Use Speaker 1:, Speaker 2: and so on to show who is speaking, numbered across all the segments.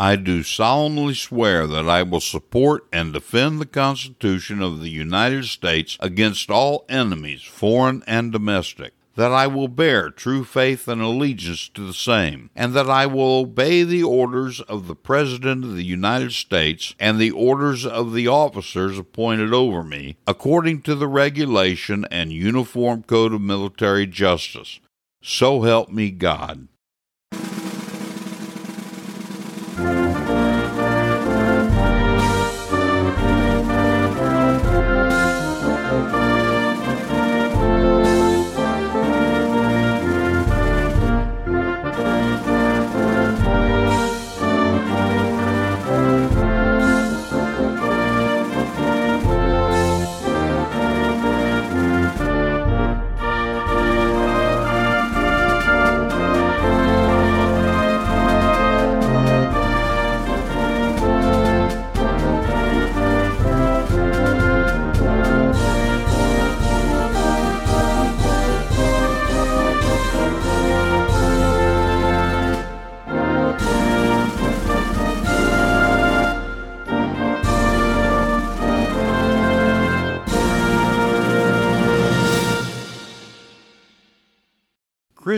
Speaker 1: I do solemnly swear that I will support and defend the Constitution of the United States against all enemies, foreign and domestic, that I will bear true faith and allegiance to the same, and that I will obey the orders of the President of the United States and the orders of the officers appointed over me, according to the regulation and Uniform Code of Military Justice. So help me God.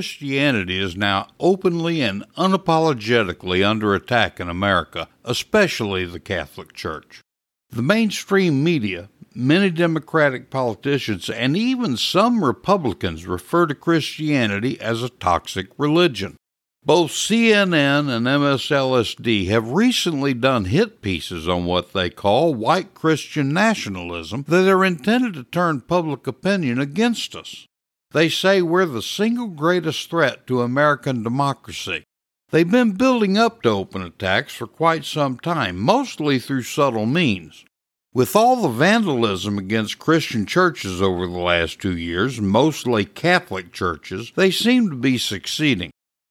Speaker 1: Christianity is now openly and unapologetically under attack in America, especially the Catholic Church. The mainstream media, many Democratic politicians, and even some Republicans refer to Christianity as a toxic religion. Both CNN and MSLSD have recently done hit pieces on what they call white Christian nationalism that are intended to turn public opinion against us. They say we're the single greatest threat to American democracy. They've been building up to open attacks for quite some time, mostly through subtle means. With all the vandalism against Christian churches over the last two years, mostly Catholic churches, they seem to be succeeding.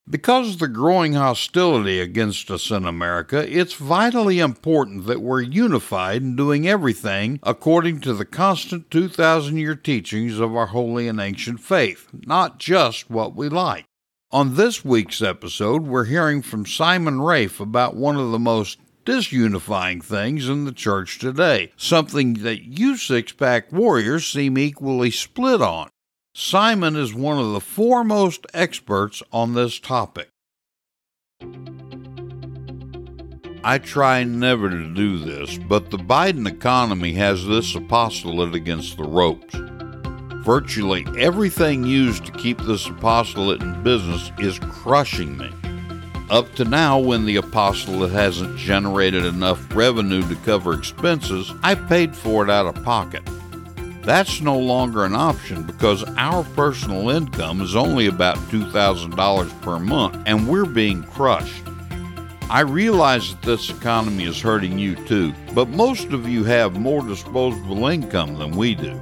Speaker 1: Because of the growing hostility against us in America, it's vitally important that we're unified in doing everything according to the constant 2,000 year teachings of our holy and ancient faith, not just what we like. On this week's episode, we're hearing from Simon Rafe about one of the most disunifying things in the church today, something that you six pack warriors seem equally split on. Simon is one of the foremost experts on this topic. I try never to do this, but the Biden economy has this apostolate against the ropes. Virtually everything used to keep this apostolate in business is crushing me. Up to now, when the apostolate hasn't generated enough revenue to cover expenses, I've paid for it out of pocket. That's no longer an option because our personal income is only about $2,000 per month and we're being crushed. I realize that this economy is hurting you too, but most of you have more disposable income than we do.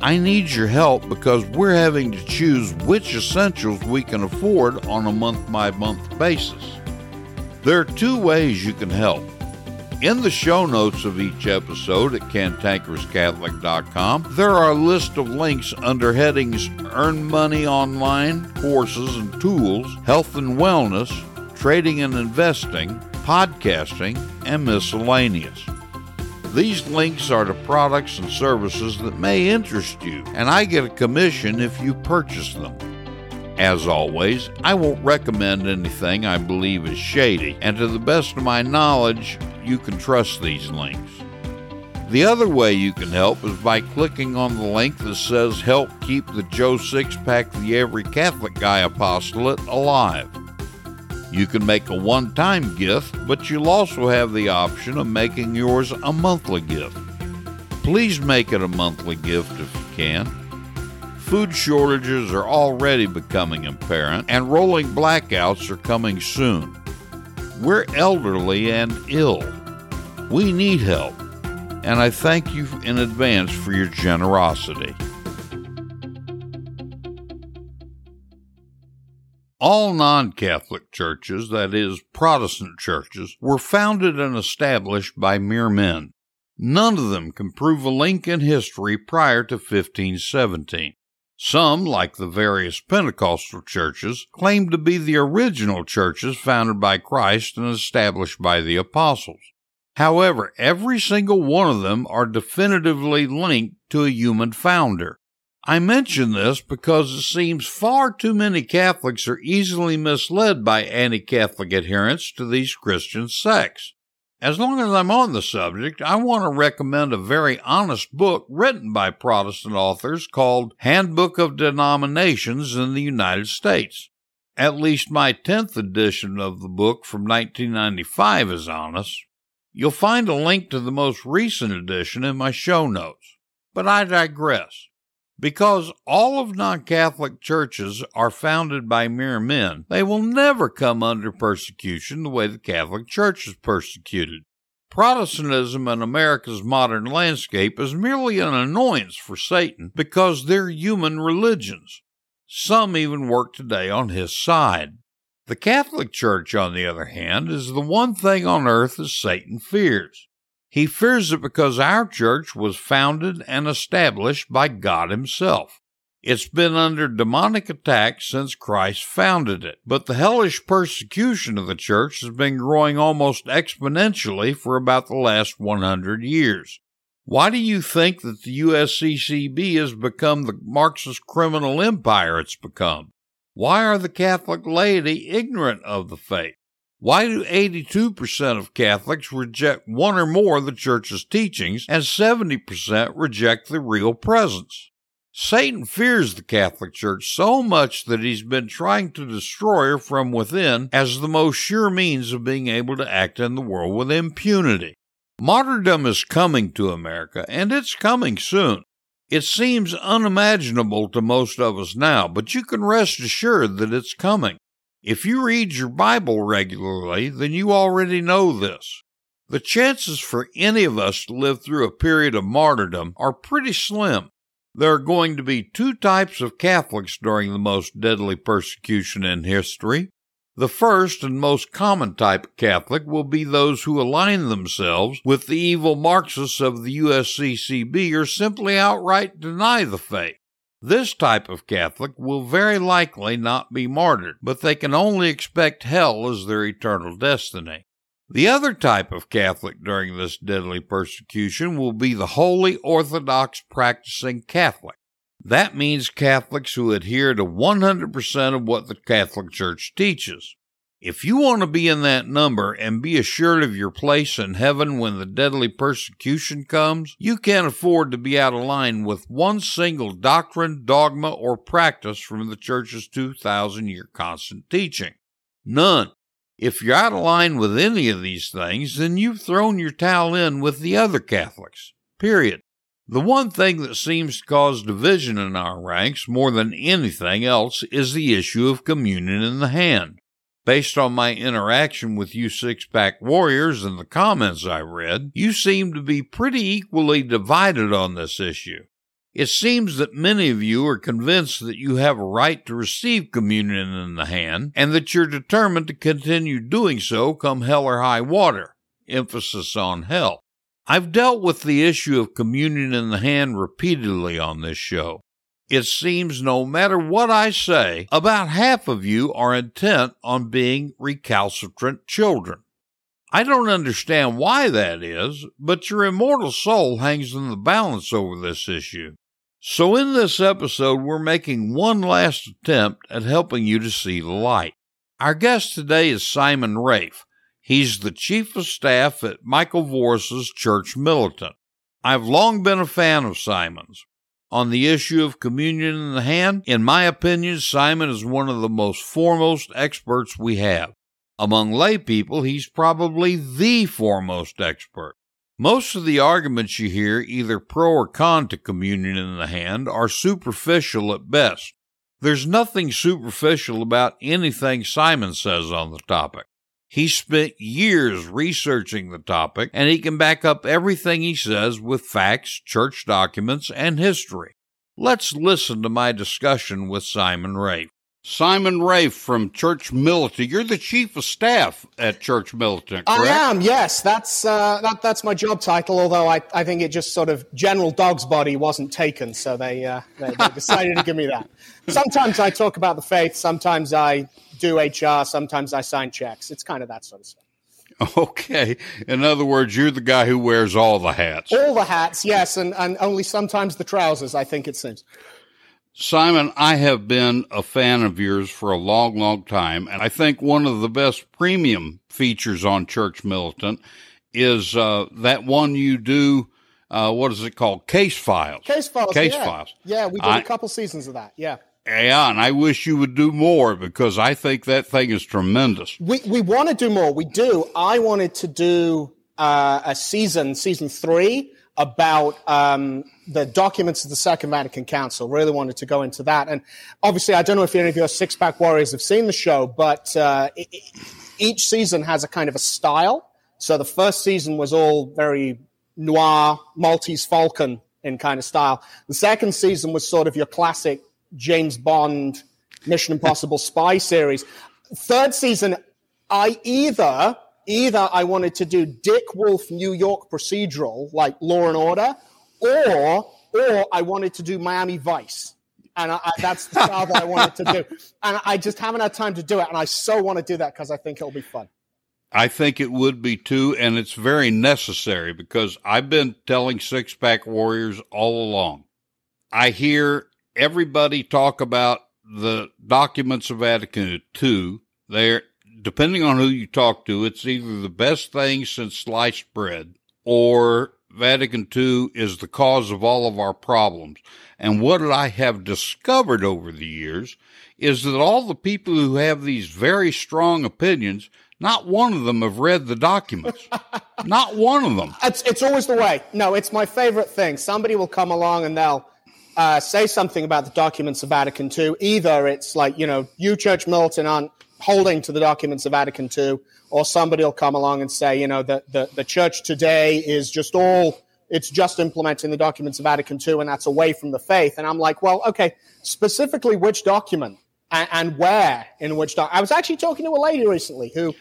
Speaker 1: I need your help because we're having to choose which essentials we can afford on a month by month basis. There are two ways you can help. In the show notes of each episode at cantankerouscatholic.com, there are a list of links under headings Earn Money Online, Courses and Tools, Health and Wellness, Trading and Investing, Podcasting, and Miscellaneous. These links are to products and services that may interest you, and I get a commission if you purchase them. As always, I won't recommend anything I believe is shady, and to the best of my knowledge, you can trust these links. The other way you can help is by clicking on the link that says Help Keep the Joe Sixpack the Every Catholic Guy Apostolate alive. You can make a one time gift, but you'll also have the option of making yours a monthly gift. Please make it a monthly gift if you can. Food shortages are already becoming apparent, and rolling blackouts are coming soon. We're elderly and ill. We need help, and I thank you in advance for your generosity. All non Catholic churches, that is, Protestant churches, were founded and established by mere men. None of them can prove a link in history prior to 1517. Some, like the various Pentecostal churches, claim to be the original churches founded by Christ and established by the apostles. However, every single one of them are definitively linked to a human founder. I mention this because it seems far too many Catholics are easily misled by anti Catholic adherents to these Christian sects. As long as I'm on the subject, I want to recommend a very honest book written by Protestant authors called Handbook of Denominations in the United States. At least my 10th edition of the book from 1995 is honest. You'll find a link to the most recent edition in my show notes. But I digress. Because all of non Catholic churches are founded by mere men, they will never come under persecution the way the Catholic Church is persecuted. Protestantism in America's modern landscape is merely an annoyance for Satan because they're human religions. Some even work today on his side. The Catholic Church, on the other hand, is the one thing on earth that Satan fears. He fears it because our church was founded and established by God Himself. It's been under demonic attack since Christ founded it, but the hellish persecution of the church has been growing almost exponentially for about the last 100 years. Why do you think that the USCCB has become the Marxist criminal empire it's become? Why are the Catholic laity ignorant of the faith? Why do 82% of Catholics reject one or more of the Church's teachings and 70% reject the real presence? Satan fears the Catholic Church so much that he's been trying to destroy her from within as the most sure means of being able to act in the world with impunity. Martyrdom is coming to America, and it's coming soon. It seems unimaginable to most of us now, but you can rest assured that it's coming. If you read your Bible regularly, then you already know this. The chances for any of us to live through a period of martyrdom are pretty slim. There are going to be two types of Catholics during the most deadly persecution in history. The first and most common type of Catholic will be those who align themselves with the evil Marxists of the USCCB or simply outright deny the faith. This type of Catholic will very likely not be martyred, but they can only expect hell as their eternal destiny. The other type of Catholic during this deadly persecution will be the Holy Orthodox practicing Catholic. That means Catholics who adhere to 100% of what the Catholic Church teaches. If you want to be in that number and be assured of your place in heaven when the deadly persecution comes, you can't afford to be out of line with one single doctrine, dogma, or practice from the Church's 2,000 year constant teaching. None. If you're out of line with any of these things, then you've thrown your towel in with the other Catholics. Period. The one thing that seems to cause division in our ranks more than anything else is the issue of communion in the hand. Based on my interaction with you six pack warriors and the comments I read, you seem to be pretty equally divided on this issue. It seems that many of you are convinced that you have a right to receive communion in the hand and that you're determined to continue doing so come hell or high water. Emphasis on hell. I've dealt with the issue of communion in the hand repeatedly on this show. It seems no matter what I say, about half of you are intent on being recalcitrant children. I don't understand why that is, but your immortal soul hangs in the balance over this issue. So, in this episode, we're making one last attempt at helping you to see the light. Our guest today is Simon Rafe. He's the chief of staff at Michael Voris's Church Militant. I've long been a fan of Simon's on the issue of communion in the hand, in my opinion, Simon is one of the most foremost experts we have. Among lay people, he's probably the foremost expert. Most of the arguments you hear, either pro or con to communion in the hand, are superficial at best. There's nothing superficial about anything Simon says on the topic. He spent years researching the topic, and he can back up everything he says with facts, church documents, and history. Let's listen to my discussion with Simon Rafe. Simon Rafe from Church Militant. You're the chief of staff at Church Militant, correct?
Speaker 2: I am, yes. That's uh, that, that's my job title, although I, I think it just sort of general dog's body wasn't taken, so they, uh, they, they decided to give me that. Sometimes I talk about the faith, sometimes I do HR. Sometimes I sign checks. It's kind of that sort of stuff.
Speaker 1: Okay. In other words, you're the guy who wears all the hats.
Speaker 2: All the hats, yes, and, and only sometimes the trousers, I think it seems.
Speaker 1: Simon, I have been a fan of yours for a long, long time, and I think one of the best premium features on Church Militant is uh, that one you do. Uh, what is it called? Case files.
Speaker 2: Case files.
Speaker 1: Case
Speaker 2: yeah.
Speaker 1: files.
Speaker 2: Yeah, we did I, a couple seasons of that. Yeah.
Speaker 1: Yeah, and I wish you would do more because I think that thing is tremendous.
Speaker 2: We we want to do more. We do. I wanted to do uh, a season, season three, about um, the documents of the Second Vatican Council. Really wanted to go into that, and obviously, I don't know if any of your six pack warriors have seen the show, but uh, it, each season has a kind of a style. So the first season was all very noir, Maltese Falcon in kind of style. The second season was sort of your classic James Bond, Mission Impossible spy series. Third season, I either either I wanted to do Dick Wolf New York procedural like Law and Order, or or I wanted to do Miami Vice. And I, I, that's the style that I wanted to do. And I just haven't had time to do it. And I so want to do that because I think it'll be fun.
Speaker 1: I think it would be too. And it's very necessary because I've been telling Six Pack Warriors all along. I hear everybody talk about the documents of Vatican II. They're depending on who you talk to, it's either the best thing since sliced bread or Vatican II is the cause of all of our problems. And what I have discovered over the years is that all the people who have these very strong opinions, not one of them have read the documents. not one of them.
Speaker 2: It's, it's always the way. No, it's my favorite thing. Somebody will come along and they'll uh, say something about the documents of Vatican II. Either it's like, you know, you, Church Militant, aren't holding to the documents of Vatican II, or somebody will come along and say, you know, the, the, the church today is just all, it's just implementing the documents of Vatican II, and that's away from the faith. And I'm like, well, okay, specifically which document and, and where in which document? I was actually talking to a lady recently who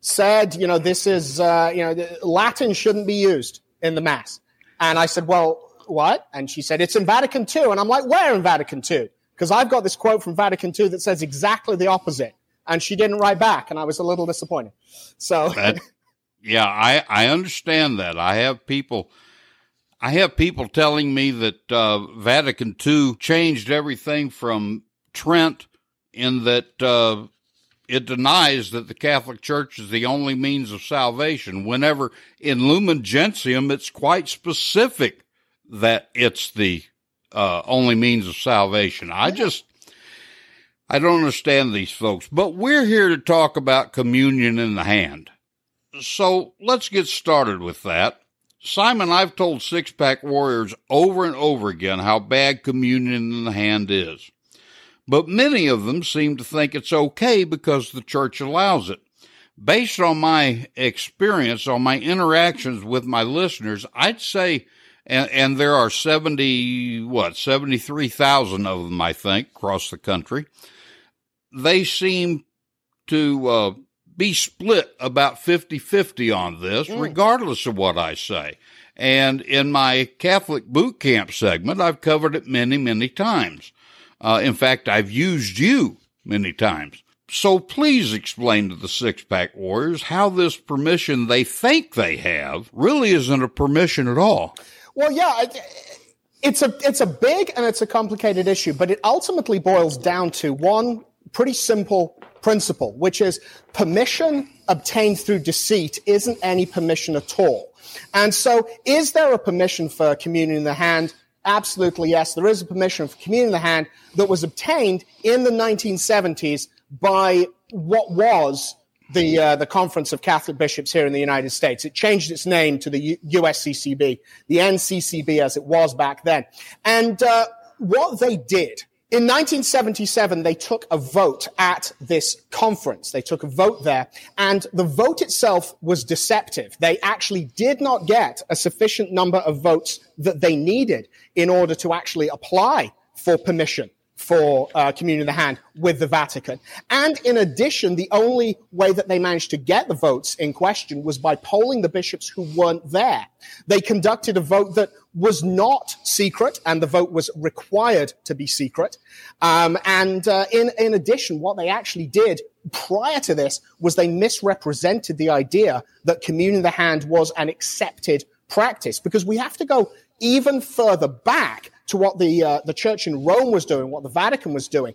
Speaker 2: said, you know, this is, uh, you know, Latin shouldn't be used in the Mass. And I said, well, what? And she said, it's in Vatican II. And I'm like, where in Vatican II? Because I've got this quote from Vatican II that says exactly the opposite. And she didn't write back. And I was a little disappointed. So.
Speaker 1: That, yeah, I, I understand that. I have people. I have people telling me that uh, Vatican II changed everything from Trent in that uh, it denies that the Catholic Church is the only means of salvation. Whenever in Lumen Gentium, it's quite specific that it's the uh, only means of salvation. I just, I don't understand these folks, but we're here to talk about communion in the hand. So let's get started with that. Simon, I've told Six Pack Warriors over and over again how bad communion in the hand is. but many of them seem to think it's okay because the church allows it. Based on my experience, on my interactions with my listeners, I'd say, and, and there are 70, what, 73,000 of them, I think, across the country. They seem to uh, be split about 50 50 on this, mm. regardless of what I say. And in my Catholic boot camp segment, I've covered it many, many times. Uh, in fact, I've used you many times. So please explain to the six pack warriors how this permission they think they have really isn't a permission at all.
Speaker 2: Well, yeah, it's a it's a big and it's a complicated issue, but it ultimately boils down to one pretty simple principle, which is permission obtained through deceit isn't any permission at all. And so, is there a permission for communion in the hand? Absolutely, yes. There is a permission for communion in the hand that was obtained in the 1970s by what was the uh, the Conference of Catholic Bishops here in the United States. It changed its name to the U- USCCB, the NCCB as it was back then. And uh, what they did in 1977, they took a vote at this conference. They took a vote there, and the vote itself was deceptive. They actually did not get a sufficient number of votes that they needed in order to actually apply for permission for uh, communion in the hand with the Vatican. And in addition, the only way that they managed to get the votes in question was by polling the bishops who weren't there. They conducted a vote that was not secret, and the vote was required to be secret. Um, and uh, in in addition, what they actually did prior to this was they misrepresented the idea that communion in the hand was an accepted practice because we have to go even further back to what the uh, the church in Rome was doing, what the Vatican was doing.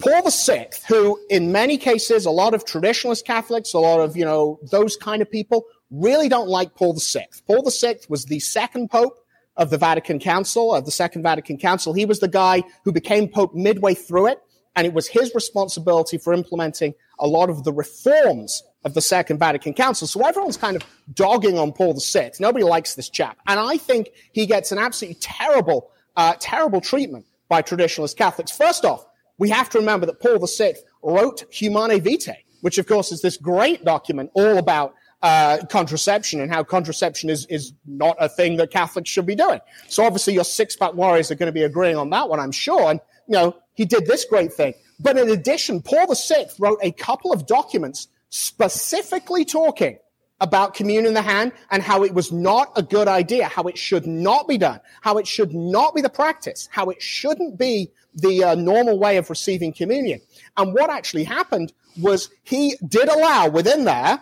Speaker 2: Paul VI, who in many cases, a lot of traditionalist Catholics, a lot of you know those kind of people, really don't like Paul VI. Paul VI was the second pope of the Vatican Council, of the Second Vatican Council. He was the guy who became pope midway through it, and it was his responsibility for implementing a lot of the reforms of the Second Vatican Council. So everyone's kind of dogging on Paul VI. Nobody likes this chap. And I think he gets an absolutely terrible, uh, terrible treatment by traditionalist Catholics. First off, we have to remember that Paul VI wrote Humanae Vitae, which of course is this great document all about uh, contraception and how contraception is, is not a thing that Catholics should be doing. So obviously your six pack warriors are going to be agreeing on that one, I'm sure. And, you know, he did this great thing. But in addition, Paul VI wrote a couple of documents specifically talking about communion in the hand and how it was not a good idea, how it should not be done, how it should not be the practice, how it shouldn't be the uh, normal way of receiving communion. And what actually happened was he did allow within there,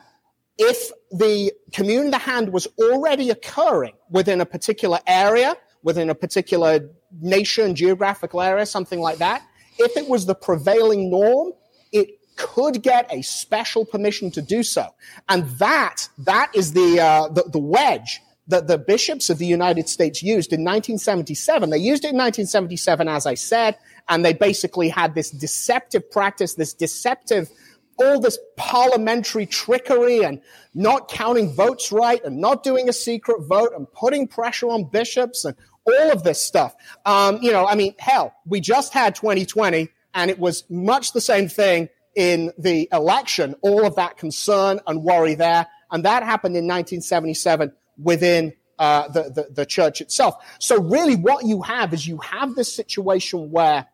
Speaker 2: if the communion in the hand was already occurring within a particular area, within a particular nation, geographical area, something like that, if it was the prevailing norm, could get a special permission to do so. And that, that is the, uh, the, the wedge that the bishops of the United States used in 1977. They used it in 1977, as I said, and they basically had this deceptive practice, this deceptive, all this parliamentary trickery and not counting votes right and not doing a secret vote and putting pressure on bishops and all of this stuff. Um, you know, I mean, hell, we just had 2020 and it was much the same thing in the election, all of that concern and worry there. And that happened in 1977 within uh, the, the, the church itself. So really what you have is you have this situation where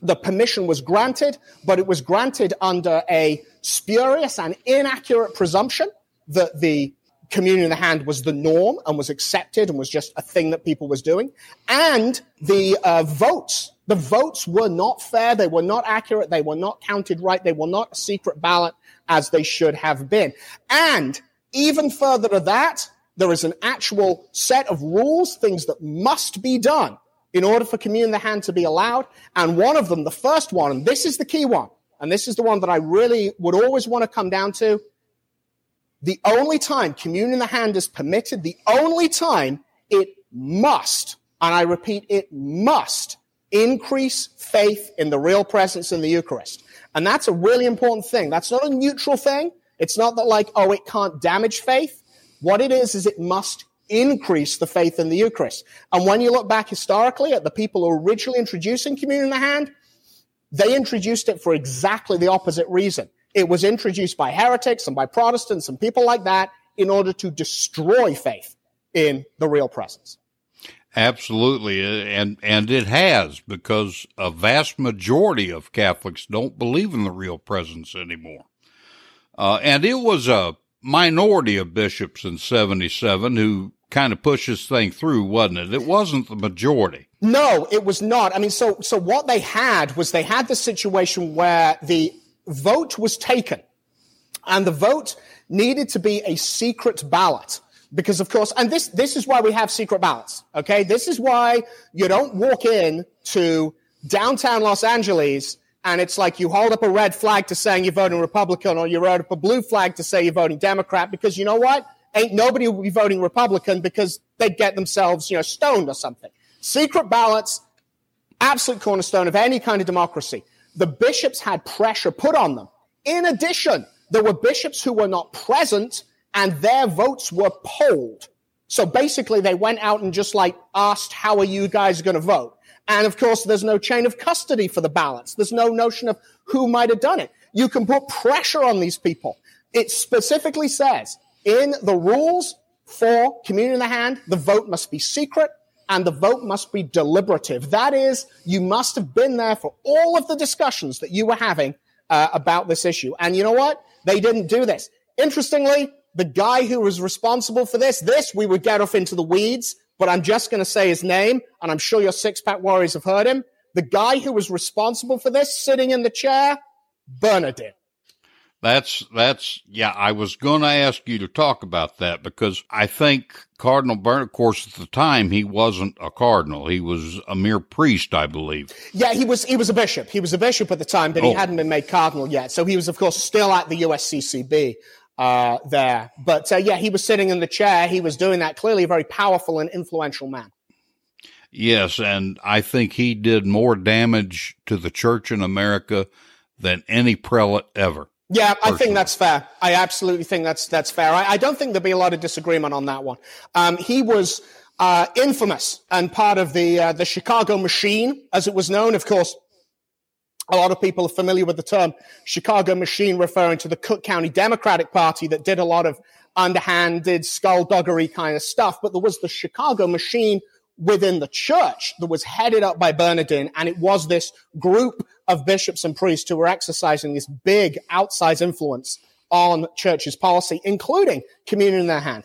Speaker 2: the permission was granted, but it was granted under a spurious and inaccurate presumption that the communion in the hand was the norm and was accepted and was just a thing that people was doing. And the uh, votes the votes were not fair. They were not accurate. They were not counted right. They were not a secret ballot as they should have been. And even further to that, there is an actual set of rules, things that must be done in order for communion in the hand to be allowed. And one of them, the first one, and this is the key one, and this is the one that I really would always want to come down to. The only time communion in the hand is permitted, the only time it must, and I repeat, it must increase faith in the real presence in the Eucharist. And that's a really important thing. That's not a neutral thing. It's not that like, oh, it can't damage faith. What it is, is it must increase the faith in the Eucharist. And when you look back historically at the people who originally introducing communion in the hand, They introduced it for exactly the opposite reason. It was introduced by heretics and by Protestants and people like that in order to destroy faith in the real presence.
Speaker 1: Absolutely, and and it has because a vast majority of Catholics don't believe in the real presence anymore, uh, and it was a minority of bishops in '77 who kind of pushed this thing through, wasn't it? It wasn't the majority.
Speaker 2: No, it was not. I mean, so so what they had was they had the situation where the vote was taken, and the vote needed to be a secret ballot because of course, and this, this is why we have secret ballots. Okay. This is why you don't walk in to downtown Los Angeles and it's like you hold up a red flag to saying you're voting Republican or you hold up a blue flag to say you're voting Democrat because you know what? Ain't nobody will be voting Republican because they'd get themselves, you know, stoned or something. Secret ballots, absolute cornerstone of any kind of democracy. The bishops had pressure put on them. In addition, there were bishops who were not present and their votes were polled. So basically they went out and just like asked, how are you guys going to vote? And of course, there's no chain of custody for the ballots. There's no notion of who might have done it. You can put pressure on these people. It specifically says in the rules for communion in the hand, the vote must be secret and the vote must be deliberative. That is, you must have been there for all of the discussions that you were having uh, about this issue. And you know what? They didn't do this. Interestingly, the guy who was responsible for this, this we would get off into the weeds, but I'm just going to say his name, and I'm sure your six pack warriors have heard him. The guy who was responsible for this, sitting in the chair, Bernardin.
Speaker 1: That's that's yeah. I was going to ask you to talk about that because I think Cardinal Bernardin. Of course, at the time he wasn't a cardinal; he was a mere priest, I believe.
Speaker 2: Yeah, he was. He was a bishop. He was a bishop at the time, but oh. he hadn't been made cardinal yet. So he was, of course, still at the USCCB uh, there. But uh, yeah, he was sitting in the chair. He was doing that. Clearly, a very powerful and influential man.
Speaker 1: Yes, and I think he did more damage to the church in America than any prelate ever.
Speaker 2: Yeah, personally. I think that's fair. I absolutely think that's that's fair. I, I, don't think there'll be a lot of disagreement on that one. Um, he was uh, infamous and part of the uh, the Chicago machine, as it was known. Of course, a lot of people are familiar with the term Chicago machine, referring to the Cook County Democratic Party that did a lot of underhanded, skullduggery kind of stuff. But there was the Chicago machine within the church that was headed up by Bernardin. And it was this group of bishops and priests who were exercising this big outsized influence on church's policy, including communion in their hand.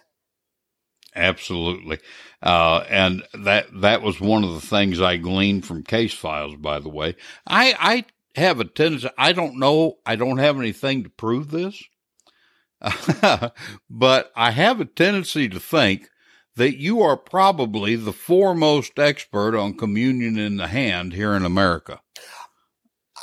Speaker 1: Absolutely. Uh, and that, that was one of the things I gleaned from case files, by the way. I, I have a tendency, I don't know, I don't have anything to prove this, but I have a tendency to think that you are probably the foremost expert on communion in the hand here in America.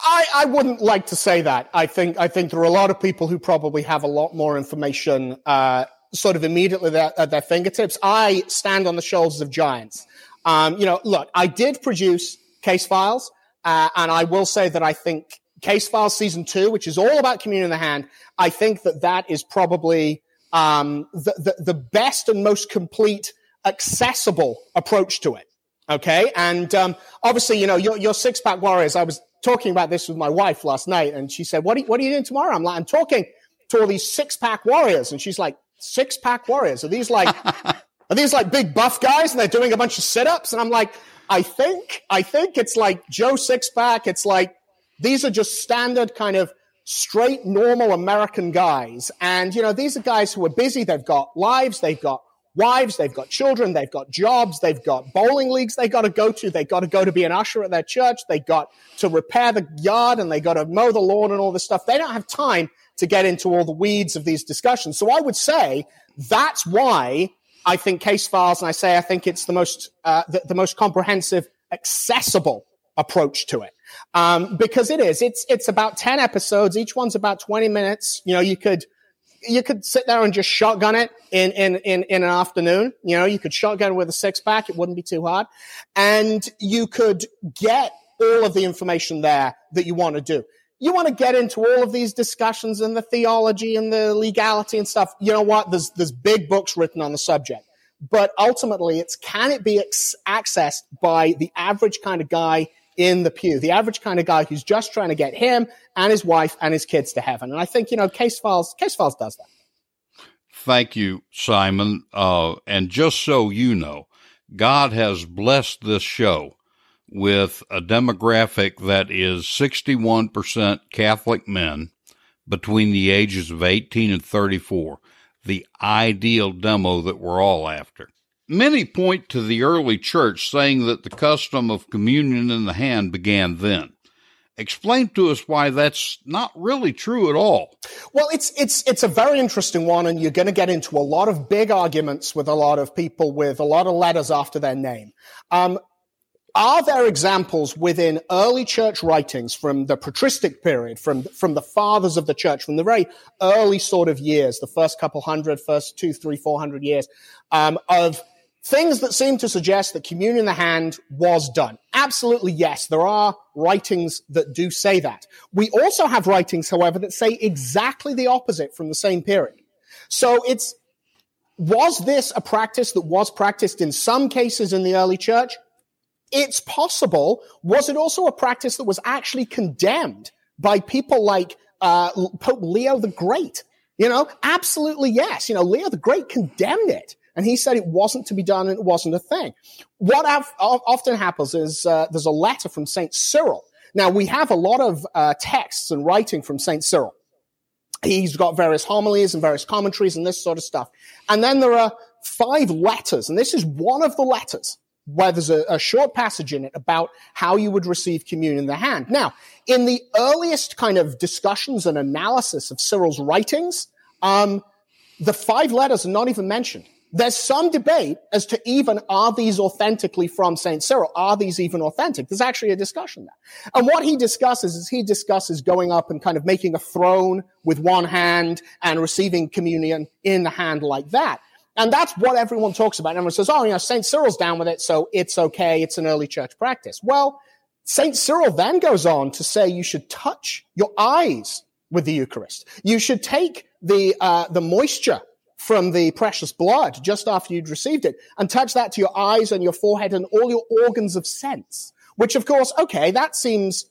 Speaker 2: I, I wouldn't like to say that. I think I think there are a lot of people who probably have a lot more information uh, sort of immediately at their fingertips. I stand on the shoulders of giants. Um, you know, look, I did produce case files, uh, and I will say that I think case files season two, which is all about communion in the hand, I think that that is probably um, the, the, the best and most complete, accessible approach to it. Okay, and um, obviously, you know, your, your six pack warriors. I was talking about this with my wife last night, and she said, "What are, what are you doing tomorrow?" I'm like, "I'm talking to all these six pack warriors," and she's like, six pack warriors. Are these like, are these like big buff guys and they're doing a bunch of sit ups? And I'm like, I think, I think it's like Joe six pack. It's like, these are just standard kind of straight, normal American guys. And, you know, these are guys who are busy. They've got lives. They've got wives. They've got children. They've got jobs. They've got bowling leagues they got to go to. They got to go to be an usher at their church. They got to repair the yard and they got to mow the lawn and all this stuff. They don't have time to get into all the weeds of these discussions. So I would say that's why I think case files, and I say I think it's the most uh, the, the, most comprehensive, accessible approach to it. Um, because it is, it's it's about ten episodes. Each one's about twenty minutes. You know, you could you could sit there and just shotgun it in in in, in an afternoon. You know, you could shotgun with a six pack. It wouldn't be too hard, and you could get all of the information there that you want to do you want to get into all of these discussions and the theology and the legality and stuff. You know what? There's, there's big books written on the subject, but ultimately it's, can it be ex- accessed by the average kind of guy in the pew, the average kind of guy who's just trying to get him and his wife and his kids to heaven. And I think, you know, Case Files, Case Files does that.
Speaker 1: Thank you, Simon. Uh, and just so you know, God has blessed this show with a demographic that is 61% Catholic men between the ages of 18 and 34, the ideal demo that we're all after. Many point to the early church saying that the custom of communion in the hand began then. Explain to us why that's not really true at all.
Speaker 2: Well, it's it's it's a very interesting one, and you're going to get into a lot of big arguments with a lot of people with a lot of letters after their name. Um, are there examples within early church writings from the patristic period, from, from the fathers of the church, from the very early sort of years, the first couple hundred, first two, three, four hundred years, um, of things that seem to suggest that communion in the hand was done? Absolutely yes. There are writings that do say that. We also have writings, however, that say exactly the opposite from the same period. So it's, was this a practice that was practiced in some cases in the early church? It's possible. Was it also a practice that was actually condemned by people like uh, Pope Leo the Great? You know, absolutely yes. You know, Leo the Great condemned it. And he said it wasn't to be done and it wasn't a thing. What often happens is uh, there's a letter from St. Cyril. Now, we have a lot of uh, texts and writing from St. Cyril. He's got various homilies and various commentaries and this sort of stuff. And then there are five letters, and this is one of the letters where there's a, a, short passage in it about how you would receive communion in the hand. Now, in the earliest kind of discussions and analysis of Cyril's writings, um, the five letters are not even mentioned. There's some debate as to even are these authentically from St. Cyril? Are these even authentic? There's actually a discussion there. And what he discusses is he discusses going up and kind of making a throne with one hand and receiving communion in the hand like that. And that's what everyone talks about. And everyone says, oh, you know, St. Cyril's down with it, so it's okay. It's an early church practice. Well, St. Cyril then goes on to say you should touch your eyes with the Eucharist. You should take the, uh, the moisture from the precious blood just after you'd received it and touch that to your eyes and your forehead and all your organs of sense. Which of course, okay, that seems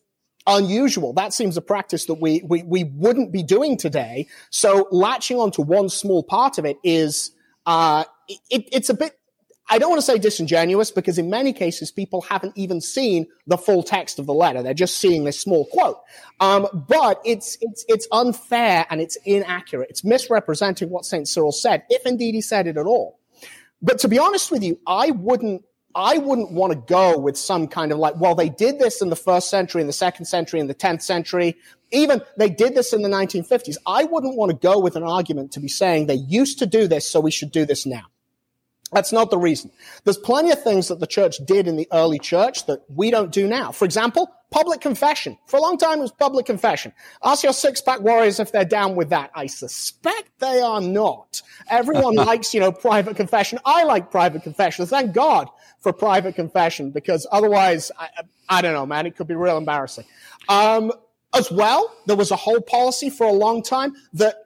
Speaker 2: unusual. That seems a practice that we, we, we wouldn't be doing today. So latching onto one small part of it is, uh, it, it's a bit I don't want to say disingenuous because in many cases people haven't even seen the full text of the letter. They're just seeing this small quote. Um, but it's, it's, it's unfair and it's inaccurate. It's misrepresenting what St. Cyril said, if indeed he said it at all. But to be honest with you, I wouldn't, I wouldn't want to go with some kind of like, well, they did this in the first century, in the second century, in the 10th century. Even they did this in the 1950s. I wouldn't want to go with an argument to be saying they used to do this, so we should do this now. That's not the reason. There's plenty of things that the church did in the early church that we don't do now. For example, public confession. For a long time, it was public confession. Ask your six pack warriors if they're down with that. I suspect they are not. Everyone likes, you know, private confession. I like private confession. Thank God for private confession because otherwise, I, I don't know, man, it could be real embarrassing. Um, as well, there was a whole policy for a long time that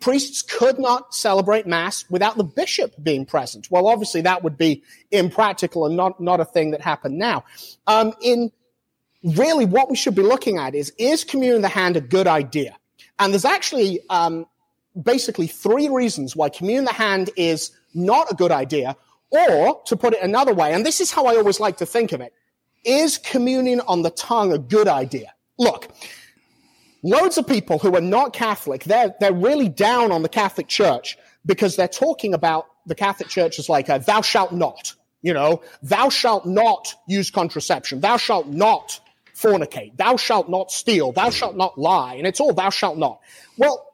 Speaker 2: priests could not celebrate mass without the bishop being present. Well, obviously that would be impractical and not, not a thing that happened now. Um, in really what we should be looking at is, is communion in the hand a good idea? And there's actually, um, basically three reasons why communion in the hand is not a good idea, or to put it another way, and this is how I always like to think of it, is communion on the tongue a good idea? Look, loads of people who are not Catholic, they're, they're really down on the Catholic Church because they're talking about the Catholic Church as like a thou shalt not, you know, thou shalt not use contraception, thou shalt not fornicate, thou shalt not steal, thou shalt not lie, and it's all thou shalt not. Well,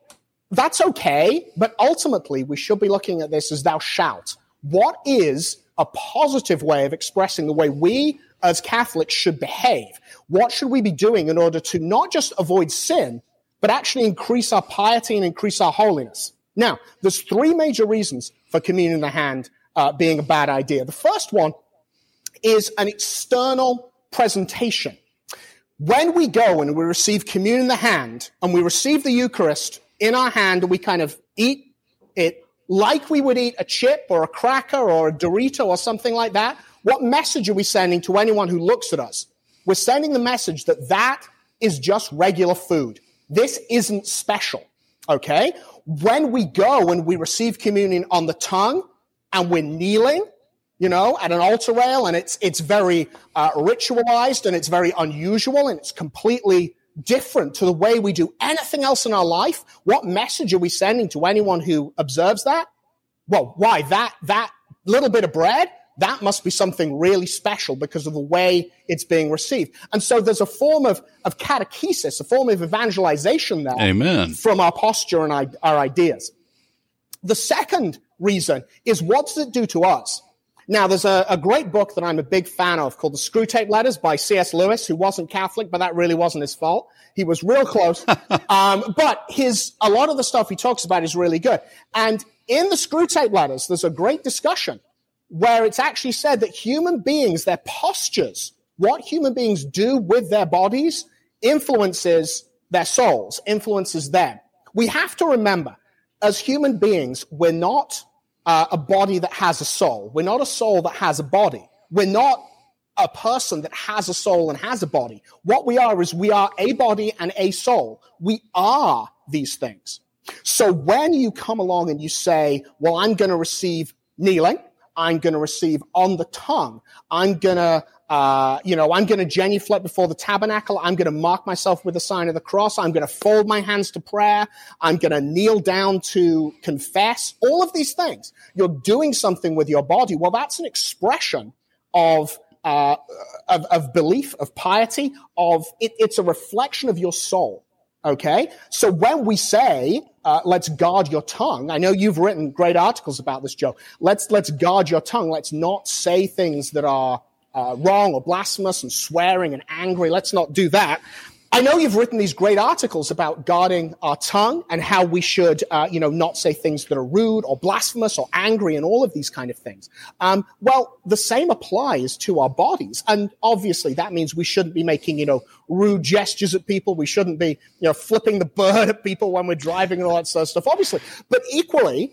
Speaker 2: that's okay, but ultimately we should be looking at this as thou shalt. What is a positive way of expressing the way we as Catholics should behave? What should we be doing in order to not just avoid sin, but actually increase our piety and increase our holiness? Now, there's three major reasons for communion in the hand uh, being a bad idea. The first one is an external presentation. When we go and we receive communion in the hand and we receive the Eucharist in our hand we kind of eat it like we would eat a chip or a cracker or a Dorito or something like that, what message are we sending to anyone who looks at us? We're sending the message that that is just regular food. This isn't special. Okay? When we go and we receive communion on the tongue and we're kneeling, you know, at an altar rail and it's, it's very uh, ritualized and it's very unusual and it's completely different to the way we do anything else in our life. What message are we sending to anyone who observes that? Well, why that, that little bit of bread? That must be something really special because of the way it's being received. And so there's a form of, of catechesis, a form of evangelization there.
Speaker 1: Amen.
Speaker 2: From our posture and our ideas. The second reason is what does it do to us? Now, there's a, a, great book that I'm a big fan of called The Screwtape Letters by C.S. Lewis, who wasn't Catholic, but that really wasn't his fault. He was real close. um, but his, a lot of the stuff he talks about is really good. And in the Screwtape Letters, there's a great discussion where it's actually said that human beings, their postures, what human beings do with their bodies influences their souls, influences them. We have to remember, as human beings, we're not uh, a body that has a soul. We're not a soul that has a body. We're not a person that has a soul and has a body. What we are is we are a body and a soul. We are these things. So when you come along and you say, well, I'm going to receive kneeling, I'm going to receive on the tongue, I'm going to uh, you know, I'm going to genuflect before the tabernacle. I'm going to mark myself with the sign of the cross. I'm going to fold my hands to prayer. I'm going to kneel down to confess. All of these things. You're doing something with your body. Well, that's an expression of uh, of, of, belief, of piety, of it, it's a reflection of your soul. Okay, so when we say uh, let's guard your tongue, I know you've written great articles about this, Joe. Let's let's guard your tongue. Let's not say things that are uh, wrong or blasphemous and swearing and angry. Let's not do that. I know you've written these great articles about guarding our tongue and how we should, uh, you know, not say things that are rude or blasphemous or angry and all of these kind of things. Um, well, the same applies to our bodies, and obviously that means we shouldn't be making, you know, rude gestures at people. We shouldn't be, you know, flipping the bird at people when we're driving and all that sort of stuff. Obviously, but equally,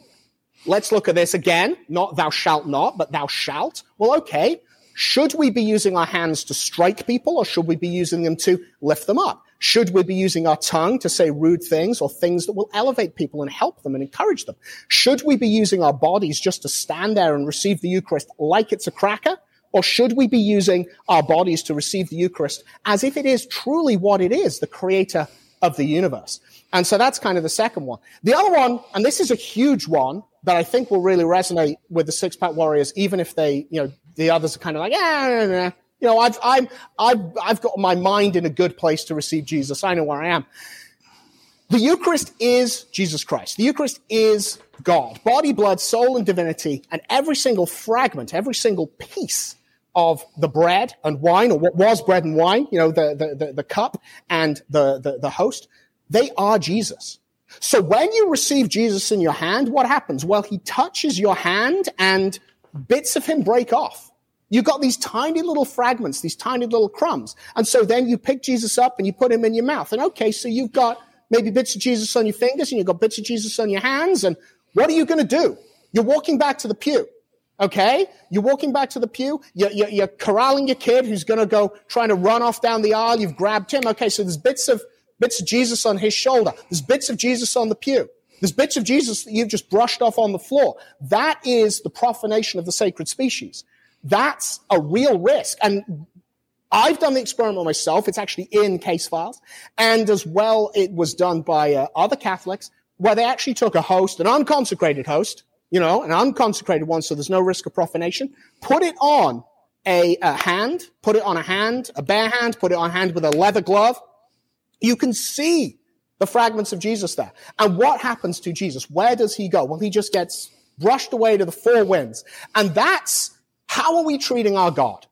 Speaker 2: let's look at this again. Not thou shalt not, but thou shalt. Well, okay. Should we be using our hands to strike people or should we be using them to lift them up? Should we be using our tongue to say rude things or things that will elevate people and help them and encourage them? Should we be using our bodies just to stand there and receive the Eucharist like it's a cracker? Or should we be using our bodies to receive the Eucharist as if it is truly what it is, the creator of the universe? And so that's kind of the second one. The other one, and this is a huge one that I think will really resonate with the six pack warriors, even if they, you know, the others are kind of like, yeah, you know, I've, I'm, I've, I've got my mind in a good place to receive Jesus. I know where I am. The Eucharist is Jesus Christ. The Eucharist is God, body, blood, soul, and divinity. And every single fragment, every single piece of the bread and wine, or what was bread and wine, you know, the, the, the, the cup and the, the, the host, they are Jesus. So when you receive Jesus in your hand, what happens? Well, he touches your hand and bits of him break off. You've got these tiny little fragments, these tiny little crumbs. And so then you pick Jesus up and you put him in your mouth. And okay, so you've got maybe bits of Jesus on your fingers and you've got bits of Jesus on your hands. And what are you going to do? You're walking back to the pew. Okay? You're walking back to the pew. You're, you're, you're corralling your kid who's going to go trying to run off down the aisle. You've grabbed him. Okay, so there's bits of, bits of Jesus on his shoulder. There's bits of Jesus on the pew. There's bits of Jesus that you've just brushed off on the floor. That is the profanation of the sacred species. That's a real risk. And I've done the experiment myself. It's actually in case files. And as well, it was done by uh, other Catholics where they actually took a host, an unconsecrated host, you know, an unconsecrated one, so there's no risk of profanation, put it on a, a hand, put it on a hand, a bare hand, put it on a hand with a leather glove. You can see the fragments of Jesus there. And what happens to Jesus? Where does he go? Well, he just gets brushed away to the four winds. And that's how are we treating our God?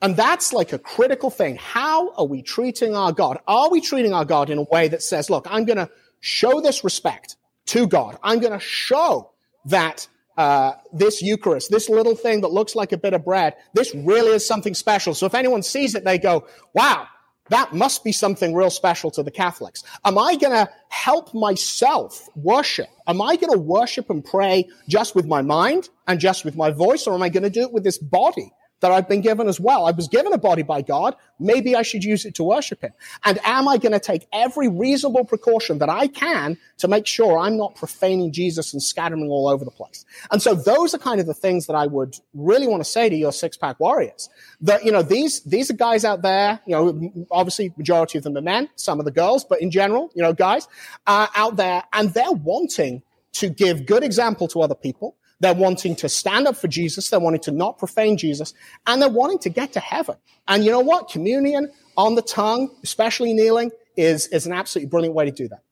Speaker 2: And that's like a critical thing. How are we treating our God? Are we treating our God in a way that says, look, I'm going to show this respect to God. I'm going to show that uh, this Eucharist, this little thing that looks like a bit of bread, this really is something special. So if anyone sees it, they go, wow, that must be something real special to the Catholics. Am I going to help myself worship? Am I going to worship and pray just with my mind and just with my voice, or am I going to do it with this body that I've been given as well. I was given a body by God. Maybe I should use it to worship Him. And am I going to take every reasonable precaution that I can to make sure I'm not profaning Jesus and scattering all over the place? And so those are kind of the things that I would really want to say to your six pack warriors. That, you know, these, these are guys out there, you know, obviously majority of them are men, some of the girls, but in general, you know, guys, uh, out there and they're wanting to give good example to other people. They're wanting to stand up for Jesus. They're wanting to not profane Jesus and they're wanting to get to heaven. And you know what? Communion on the tongue, especially kneeling, is, is an absolutely brilliant way to do that.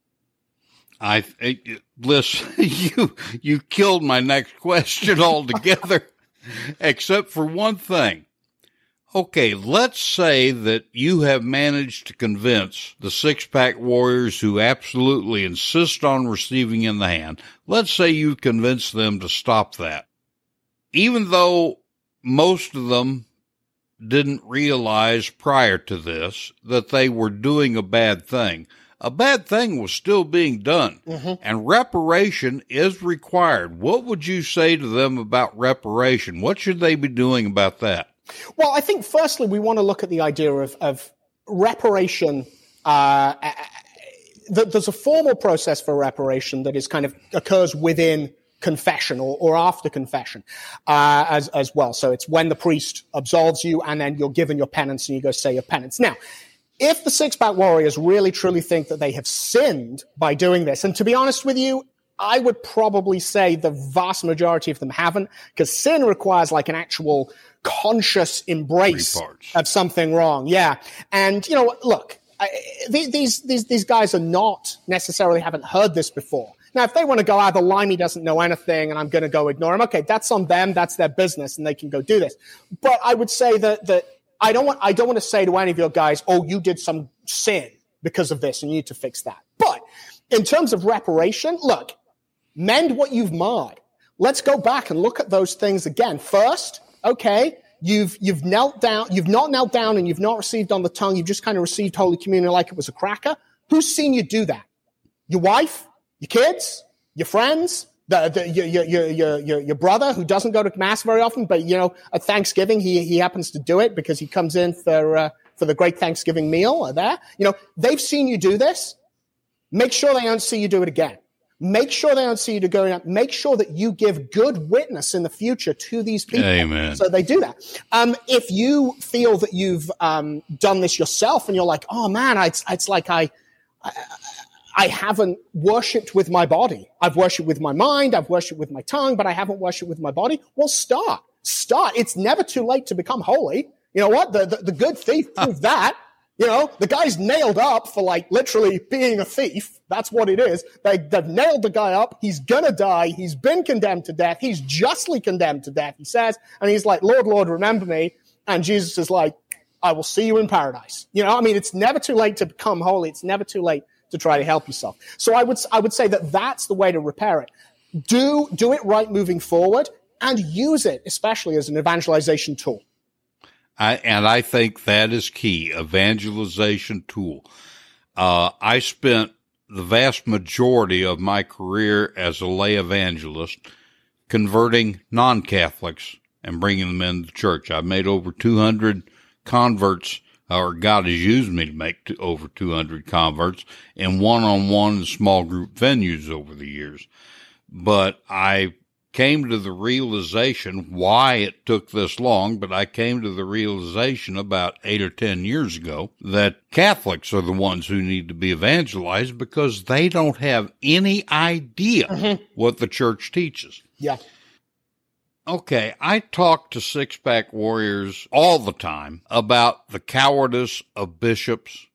Speaker 1: I, listen, you, you killed my next question altogether, except for one thing. Okay, let's say that you have managed to convince the six pack warriors who absolutely insist on receiving in the hand. Let's say you've convinced them to stop that. Even though most of them didn't realize prior to this that they were doing a bad thing. A bad thing was still being done mm-hmm. and reparation is required. What would you say to them about reparation? What should they be doing about that?
Speaker 2: Well, I think firstly we want to look at the idea of, of reparation. Uh, there's a formal process for reparation that is kind of occurs within confession or, or after confession uh, as as well. So it's when the priest absolves you, and then you're given your penance, and you go say your penance. Now, if the six pack warriors really truly think that they have sinned by doing this, and to be honest with you, I would probably say the vast majority of them haven't, because sin requires like an actual conscious embrace of something wrong. Yeah. And, you know, look, I, these, these, these guys are not necessarily haven't heard this before. Now, if they want to go, ah, the limey doesn't know anything and I'm going to go ignore him. Okay. That's on them. That's their business and they can go do this. But I would say that, that I don't want, I don't want to say to any of your guys, oh, you did some sin because of this and you need to fix that. But in terms of reparation, look, mend what you've marred. Let's go back and look at those things again. First, okay, you've you've knelt down, you've not knelt down and you've not received on the tongue, you've just kind of received Holy Communion like it was a cracker. Who's seen you do that? Your wife, your kids, your friends, the, the, your, your, your, your, your brother who doesn't go to mass very often, but you know, at Thanksgiving, he, he happens to do it because he comes in for, uh, for the great Thanksgiving meal or there. You know, they've seen you do this. Make sure they don't see you do it again. Make sure they don't see you to going up. Make sure that you give good witness in the future to these people.
Speaker 1: Amen.
Speaker 2: So they do that. Um, if you feel that you've um, done this yourself and you're like, oh man, it's, it's like I, I, I haven't worshipped with my body. I've worshipped with my mind. I've worshipped with my tongue, but I haven't worshipped with my body. Well, start. Start. It's never too late to become holy. You know what? The, the, the good thief proved that. You know, the guy's nailed up for like literally being a thief. That's what it is. They, they've nailed the guy up. He's gonna die. He's been condemned to death. He's justly condemned to death, he says. And he's like, Lord, Lord, remember me. And Jesus is like, I will see you in paradise. You know, I mean, it's never too late to become holy. It's never too late to try to help yourself. So I would, I would say that that's the way to repair it. Do, do it right moving forward and use it, especially as an evangelization tool.
Speaker 1: I, and I think that is key evangelization tool. Uh, I spent the vast majority of my career as a lay evangelist converting non Catholics and bringing them into the church. I've made over 200 converts, or God has used me to make over 200 converts in one on one and small group venues over the years. But I came to the realization why it took this long, but I came to the realization about eight or 10 years ago that Catholics are the ones who need to be evangelized because they don't have any idea mm-hmm. what the church teaches.
Speaker 2: Yeah.
Speaker 1: Okay, I talk to six pack warriors all the time about the cowardice of bishops,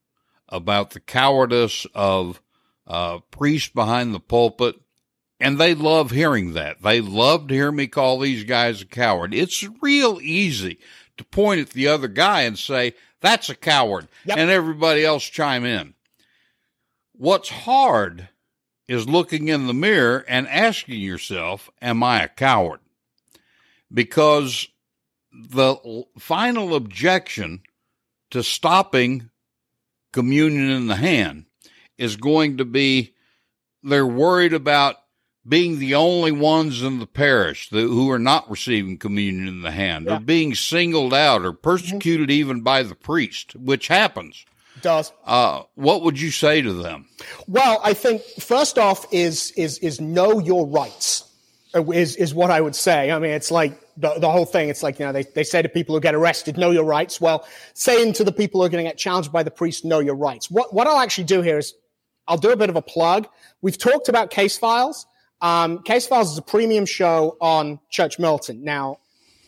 Speaker 1: about the cowardice of uh, priests behind the pulpit, and they love hearing that. They love to hear me call these guys a coward. It's real easy to point at the other guy and say, that's a coward, yep. and everybody else chime in. What's hard is looking in the mirror and asking yourself, am I a coward? Because the final objection to stopping communion in the hand is going to be they're worried about being the only ones in the parish that, who are not receiving communion in the hand, yeah. or being singled out or persecuted mm-hmm. even by the priest, which happens.
Speaker 2: Does
Speaker 1: uh, what would you say to them?
Speaker 2: Well, I think first off is is is know your rights is is what I would say. I mean, it's like the, the whole thing. It's like you know they they say to people who get arrested, know your rights. Well, saying to the people who are going to get challenged by the priest, know your rights. What what I'll actually do here is I'll do a bit of a plug. We've talked about Case Files. Um, Case Files is a premium show on Church Militant. Now,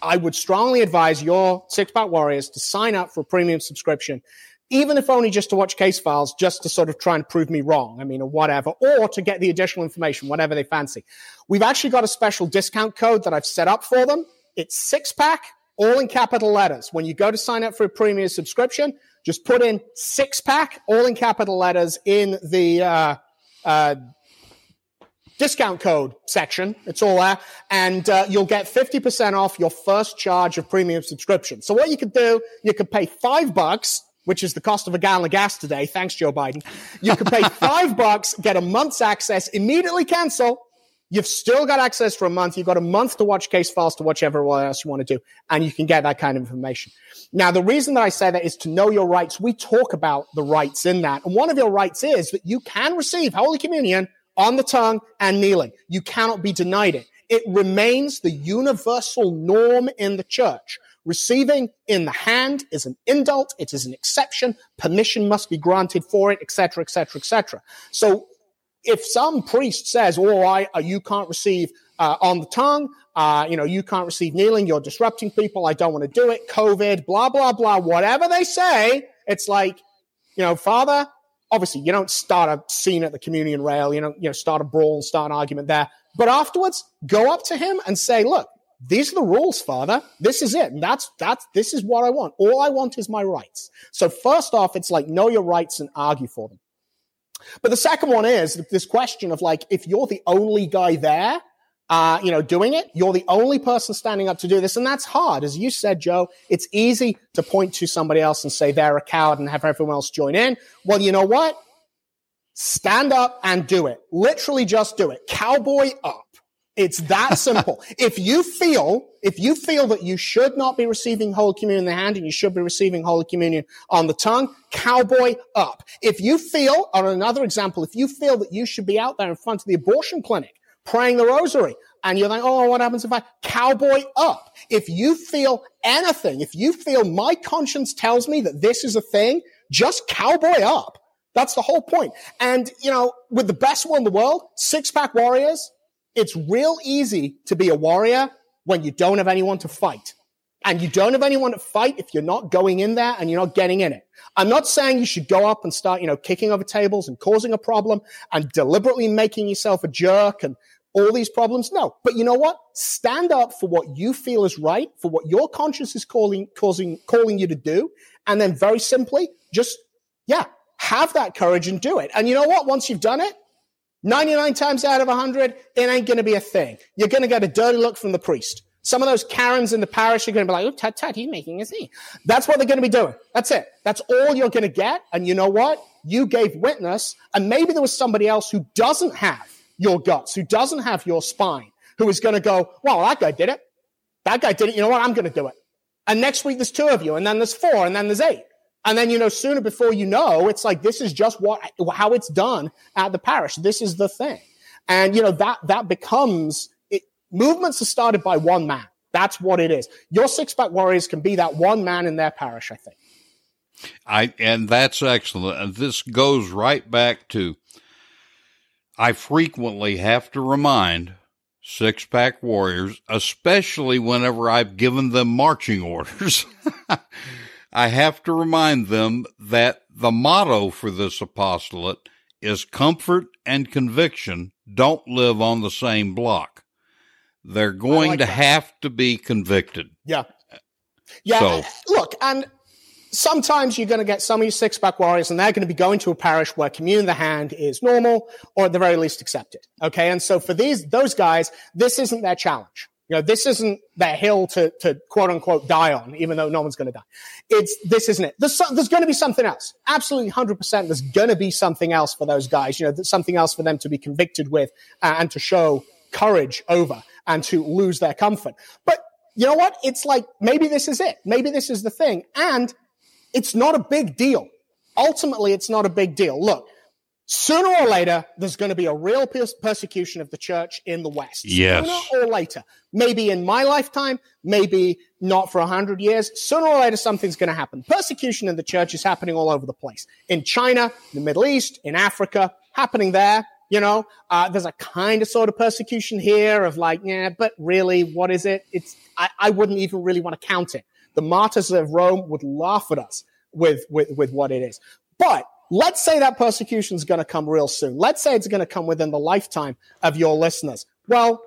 Speaker 2: I would strongly advise your Six Pack Warriors to sign up for a premium subscription, even if only just to watch Case Files, just to sort of try and prove me wrong. I mean, or whatever, or to get the additional information, whatever they fancy. We've actually got a special discount code that I've set up for them. It's six pack, all in capital letters. When you go to sign up for a premium subscription, just put in six pack, all in capital letters in the, uh, uh, discount code section. It's all there. And uh, you'll get 50% off your first charge of premium subscription. So what you could do, you could pay five bucks, which is the cost of a gallon of gas today. Thanks, Joe Biden. You could pay five bucks, get a month's access, immediately cancel. You've still got access for a month. You've got a month to watch case files, to watch everyone else you want to do, and you can get that kind of information. Now, the reason that I say that is to know your rights. We talk about the rights in that. And one of your rights is that you can receive Holy Communion on the tongue and kneeling. You cannot be denied it. It remains the universal norm in the church. Receiving in the hand is an indult. It is an exception. Permission must be granted for it, etc., etc., etc. So if some priest says, "Oh, I, uh, you can't receive uh, on the tongue," uh, you know, you can't receive kneeling, you're disrupting people. I don't want to do it. COVID, blah blah blah. Whatever they say, it's like, you know, Father, obviously you don't start a scene at the communion rail, you don't, you know, start a brawl and start an argument there. But afterwards, go up to him and say, look, these are the rules, father. This is it. And that's, that's, this is what I want. All I want is my rights. So first off, it's like know your rights and argue for them. But the second one is this question of like, if you're the only guy there, uh, you know, doing it. You're the only person standing up to do this. And that's hard. As you said, Joe, it's easy to point to somebody else and say they're a coward and have everyone else join in. Well, you know what? Stand up and do it. Literally just do it. Cowboy up. It's that simple. if you feel, if you feel that you should not be receiving Holy Communion in the hand and you should be receiving Holy Communion on the tongue, cowboy up. If you feel, or another example, if you feel that you should be out there in front of the abortion clinic praying the rosary. And you're like, oh, what happens if I cowboy up? If you feel anything, if you feel my conscience tells me that this is a thing, just cowboy up. That's the whole point. And, you know, with the best one in the world, six pack warriors, it's real easy to be a warrior when you don't have anyone to fight. And you don't have anyone to fight if you're not going in there and you're not getting in it. I'm not saying you should go up and start, you know, kicking over tables and causing a problem and deliberately making yourself a jerk and all these problems? No. But you know what? Stand up for what you feel is right, for what your conscience is calling, causing, calling you to do. And then very simply, just, yeah, have that courage and do it. And you know what? Once you've done it, 99 times out of 100, it ain't going to be a thing. You're going to get a dirty look from the priest. Some of those Karens in the parish are going to be like, oh, tut, tut, he's making a scene. That's what they're going to be doing. That's it. That's all you're going to get. And you know what? You gave witness, and maybe there was somebody else who doesn't have your guts, who doesn't have your spine, who is going to go, well, that guy did it. That guy did it. You know what? I'm going to do it. And next week there's two of you, and then there's four, and then there's eight. And then, you know, sooner before you know, it's like, this is just what, how it's done at the parish. This is the thing. And, you know, that, that becomes, it, movements are started by one man. That's what it is. Your six pack warriors can be that one man in their parish, I think.
Speaker 1: I, and that's excellent. And this goes right back to I frequently have to remind six pack warriors, especially whenever I've given them marching orders. I have to remind them that the motto for this apostolate is comfort and conviction don't live on the same block. They're going like to that. have to be convicted.
Speaker 2: Yeah. Yeah. So, look, and sometimes you're going to get some of your six pack warriors and they're going to be going to a parish where communion in the hand is normal or at the very least accepted. Okay. And so for these, those guys, this isn't their challenge. You know, this isn't their hill to, to quote unquote die on, even though no one's going to die. It's, this isn't it. There's, there's going to be something else. Absolutely 100%. There's going to be something else for those guys, you know, something else for them to be convicted with uh, and to show courage over and to lose their comfort. But you know what? It's like, maybe this is it. Maybe this is the thing. And it's not a big deal. Ultimately, it's not a big deal. Look, sooner or later, there's going to be a real persecution of the church in the West.
Speaker 1: Yes.
Speaker 2: Sooner or later. Maybe in my lifetime, maybe not for a hundred years. Sooner or later, something's going to happen. Persecution in the church is happening all over the place. In China, the Middle East, in Africa, happening there. You know, uh, there's a kind of sort of persecution here of like, yeah, but really, what is it? It's, I, I wouldn't even really want to count it. The martyrs of Rome would laugh at us with, with, with what it is. But let's say that persecution is going to come real soon. Let's say it's going to come within the lifetime of your listeners. Well,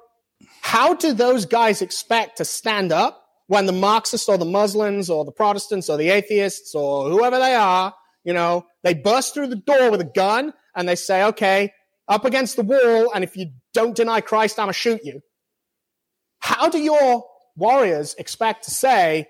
Speaker 2: how do those guys expect to stand up when the Marxists or the Muslims or the Protestants or the atheists or whoever they are, you know, they burst through the door with a gun and they say, okay, up against the wall, and if you don't deny Christ, I'm going to shoot you. How do your warriors expect to say,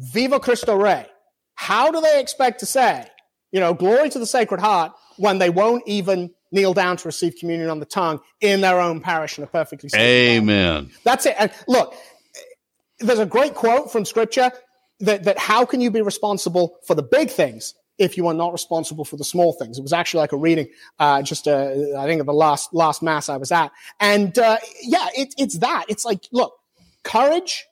Speaker 2: Viva Cristo Rey? How do they expect to say, you know, glory to the Sacred Heart when they won't even kneel down to receive communion on the tongue in their own parish in a perfectly
Speaker 1: Amen.
Speaker 2: That's it. And look, there's a great quote from Scripture that, that how can you be responsible for the big things if you are not responsible for the small things. It was actually like a reading, uh, just, uh, I think of the last, last mass I was at. And, uh, yeah, it, it's that. It's like, look, courage,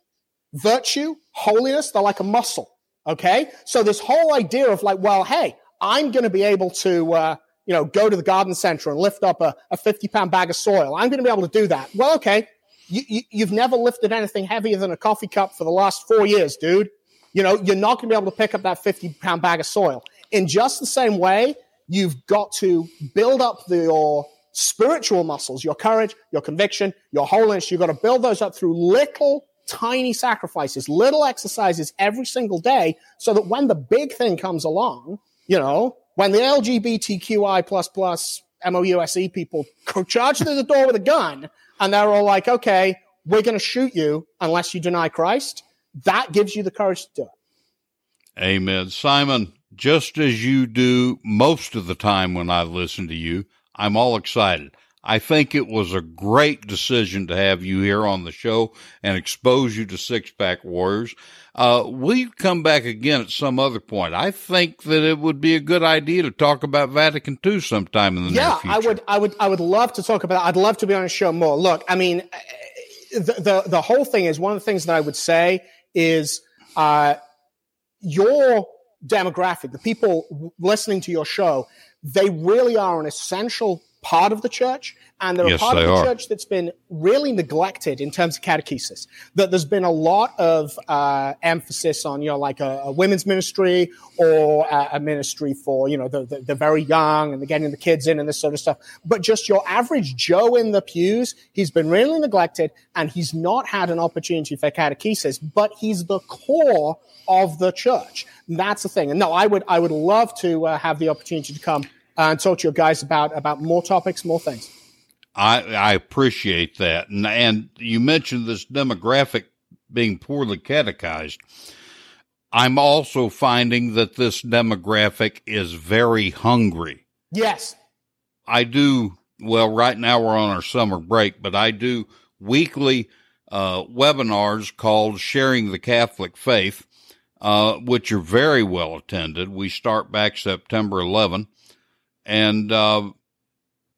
Speaker 2: virtue, holiness, they're like a muscle. Okay. So this whole idea of like, well, hey, I'm going to be able to, uh, you know, go to the garden center and lift up a, a 50 pound bag of soil. I'm going to be able to do that. Well, okay. You, you, have never lifted anything heavier than a coffee cup for the last four years, dude. You know, you're not going to be able to pick up that 50 pound bag of soil. In just the same way, you've got to build up the, your spiritual muscles, your courage, your conviction, your holiness. You've got to build those up through little tiny sacrifices, little exercises every single day so that when the big thing comes along, you know, when the LGBTQI plus plus MOUSE people charge through the door with a gun and they're all like, okay, we're going to shoot you unless you deny Christ, that gives you the courage to do it.
Speaker 1: Amen. Simon, just as you do most of the time when I listen to you, I'm all excited. I think it was a great decision to have you here on the show and expose you to Six Pack Warriors. Uh, will you come back again at some other point? I think that it would be a good idea to talk about Vatican II sometime in the
Speaker 2: yeah,
Speaker 1: near future.
Speaker 2: Yeah, I would, I would, I would love to talk about. That. I'd love to be on a show more. Look, I mean, the the, the whole thing is one of the things that I would say is uh, your demographic, the people listening to your show, they really are an essential part of the church and they're yes, a part of the are. church that's been really neglected in terms of catechesis. That there's been a lot of uh, emphasis on, you know, like a, a women's ministry or a, a, ministry for, you know, the, the, the, very young and the getting the kids in and this sort of stuff. But just your average Joe in the pews, he's been really neglected and he's not had an opportunity for catechesis, but he's the core of the church. That's the thing. And no, I would, I would love to uh, have the opportunity to come uh, and talk to your guys about, about more topics, more things.
Speaker 1: I, I appreciate that. And, and you mentioned this demographic being poorly catechized. I'm also finding that this demographic is very hungry.
Speaker 2: Yes.
Speaker 1: I do, well, right now we're on our summer break, but I do weekly uh, webinars called Sharing the Catholic Faith, uh, which are very well attended. We start back September 11. And uh,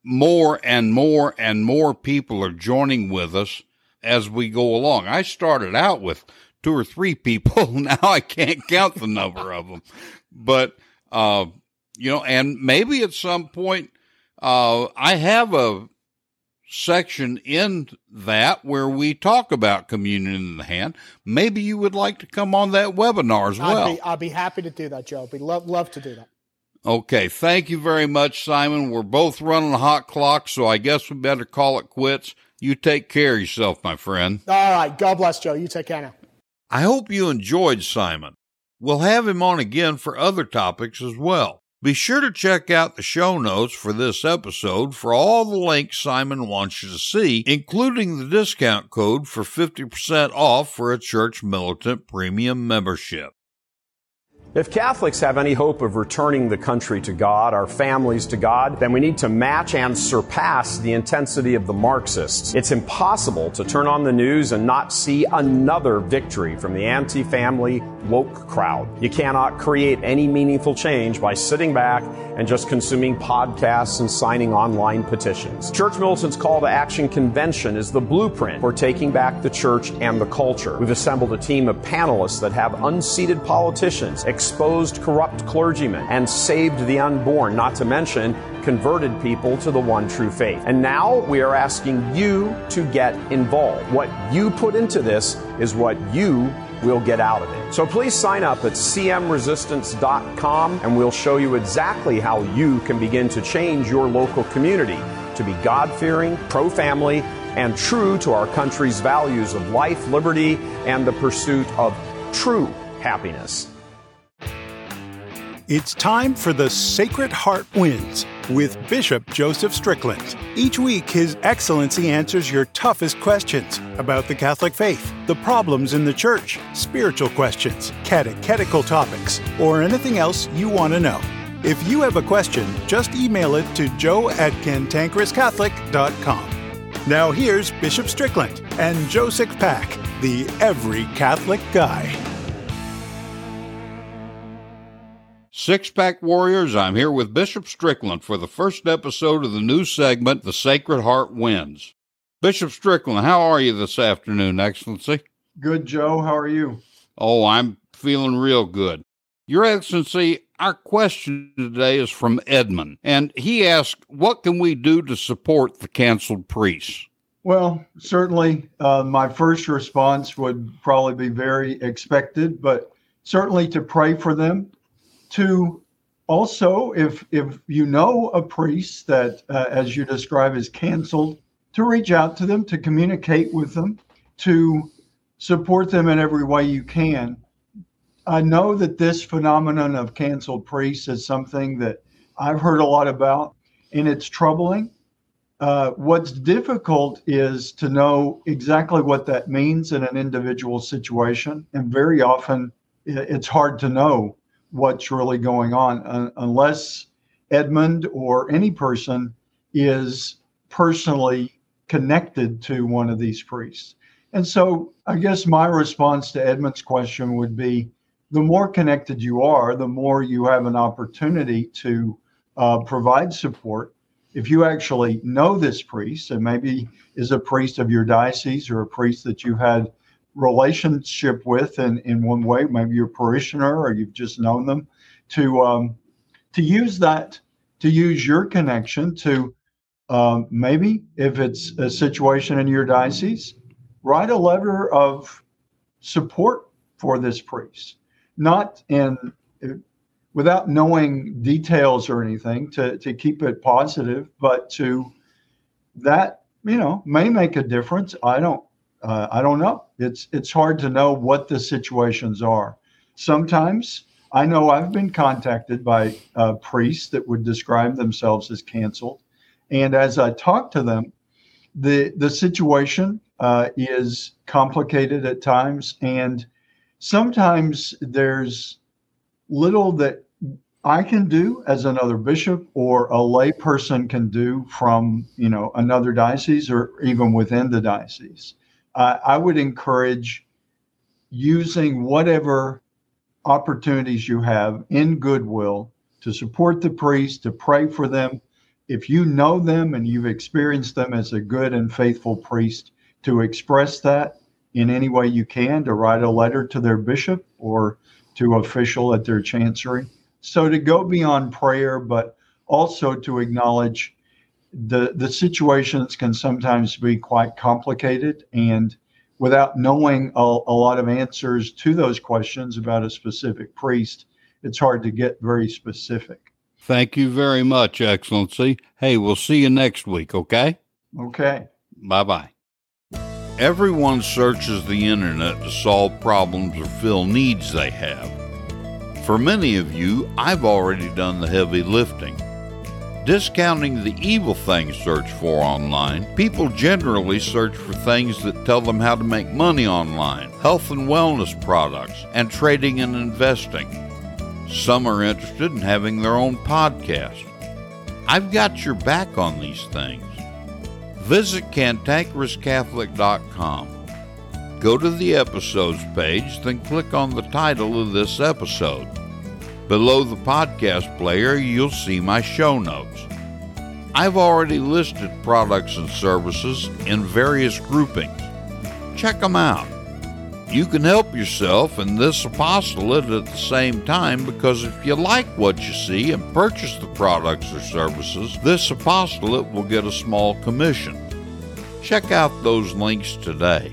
Speaker 1: more and more and more people are joining with us as we go along. I started out with two or three people. Now I can't count the number of them, but, uh, you know, and maybe at some point, uh, I have a section in that where we talk about communion in the hand. Maybe you would like to come on that webinar as well.
Speaker 2: I'd be, I'd be happy to do that, Joe. I'd be love, love to do that.
Speaker 1: Okay, thank you very much, Simon. We're both running a hot clock, so I guess we better call it quits. You take care of yourself, my friend.
Speaker 2: All right. God bless, Joe. You take care now.
Speaker 1: I hope you enjoyed Simon. We'll have him on again for other topics as well. Be sure to check out the show notes for this episode for all the links Simon wants you to see, including the discount code for 50% off for a Church Militant Premium membership.
Speaker 3: If Catholics have any hope of returning the country to God, our families to God, then we need to match and surpass the intensity of the Marxists. It's impossible to turn on the news and not see another victory from the anti family woke crowd. You cannot create any meaningful change by sitting back and just consuming podcasts and signing online petitions. Church Militant's Call to Action Convention is the blueprint for taking back the church and the culture. We've assembled a team of panelists that have unseated politicians exposed corrupt clergymen, and saved the unborn, not to mention converted people to the one true faith. And now we are asking you to get involved. What you put into this is what you will get out of it. So please sign up at cmresistance.com and we'll show you exactly how you can begin to change your local community to be God fearing, pro family, and true to our country's values of life, liberty, and the pursuit of true happiness.
Speaker 4: It's time for the Sacred Heart Wins with Bishop Joseph Strickland. Each week, His Excellency answers your toughest questions about the Catholic faith, the problems in the Church, spiritual questions, catechetical topics, or anything else you want to know. If you have a question, just email it to joe at cantankerouscatholic.com. Now here's Bishop Strickland and Joe Pack, the Every Catholic Guy.
Speaker 1: Six Pack Warriors, I'm here with Bishop Strickland for the first episode of the new segment, The Sacred Heart Wins. Bishop Strickland, how are you this afternoon, Excellency?
Speaker 5: Good, Joe. How are you?
Speaker 1: Oh, I'm feeling real good. Your Excellency, our question today is from Edmund, and he asked, What can we do to support the canceled priests?
Speaker 5: Well, certainly, uh, my first response would probably be very expected, but certainly to pray for them to also, if if you know a priest that, uh, as you describe, is canceled, to reach out to them, to communicate with them, to support them in every way you can. I know that this phenomenon of canceled priests is something that I've heard a lot about, and it's troubling. Uh, what's difficult is to know exactly what that means in an individual situation, and very often it's hard to know what's really going on uh, unless Edmund or any person is personally connected to one of these priests. And so I guess my response to Edmund's question would be the more connected you are, the more you have an opportunity to uh, provide support. If you actually know this priest and maybe is a priest of your diocese or a priest that you had relationship with in, in one way, maybe your parishioner or you've just known them, to um, to use that to use your connection to um, maybe if it's a situation in your diocese, write a letter of support for this priest, not in without knowing details or anything to, to keep it positive, but to that, you know, may make a difference. I don't uh, I don't know. It's it's hard to know what the situations are. Sometimes I know I've been contacted by uh, priests that would describe themselves as canceled, and as I talk to them, the the situation uh, is complicated at times, and sometimes there's little that I can do as another bishop or a lay person can do from you know another diocese or even within the diocese uh, I would encourage using whatever opportunities you have in goodwill to support the priest, to pray for them. If you know them and you've experienced them as a good and faithful priest, to express that in any way you can, to write a letter to their bishop or to official at their chancery. So to go beyond prayer, but also to acknowledge the the situations can sometimes be quite complicated and without knowing a, a, lot of answers to those questions about a specific priest it's hard to get very specific.
Speaker 1: Thank you very much excellency. Hey we'll see you next week okay?
Speaker 5: Okay.
Speaker 1: Bye-bye. Everyone searches the internet to solve problems or fill needs they have. For many of you, I've already done the heavy lifting. Discounting the evil things searched for online, people generally search for things that tell them how to make money online, health and wellness products, and trading and investing. Some are interested in having their own podcast. I've got your back on these things. Visit cantankerouscatholic.com. Go to the episodes page, then click on the title of this episode. Below the podcast player, you'll see my show notes. I've already listed products and services in various groupings. Check them out. You can help yourself and this apostolate at the same time because if you like what you see and purchase the products or services, this apostolate will get a small commission. Check out those links today.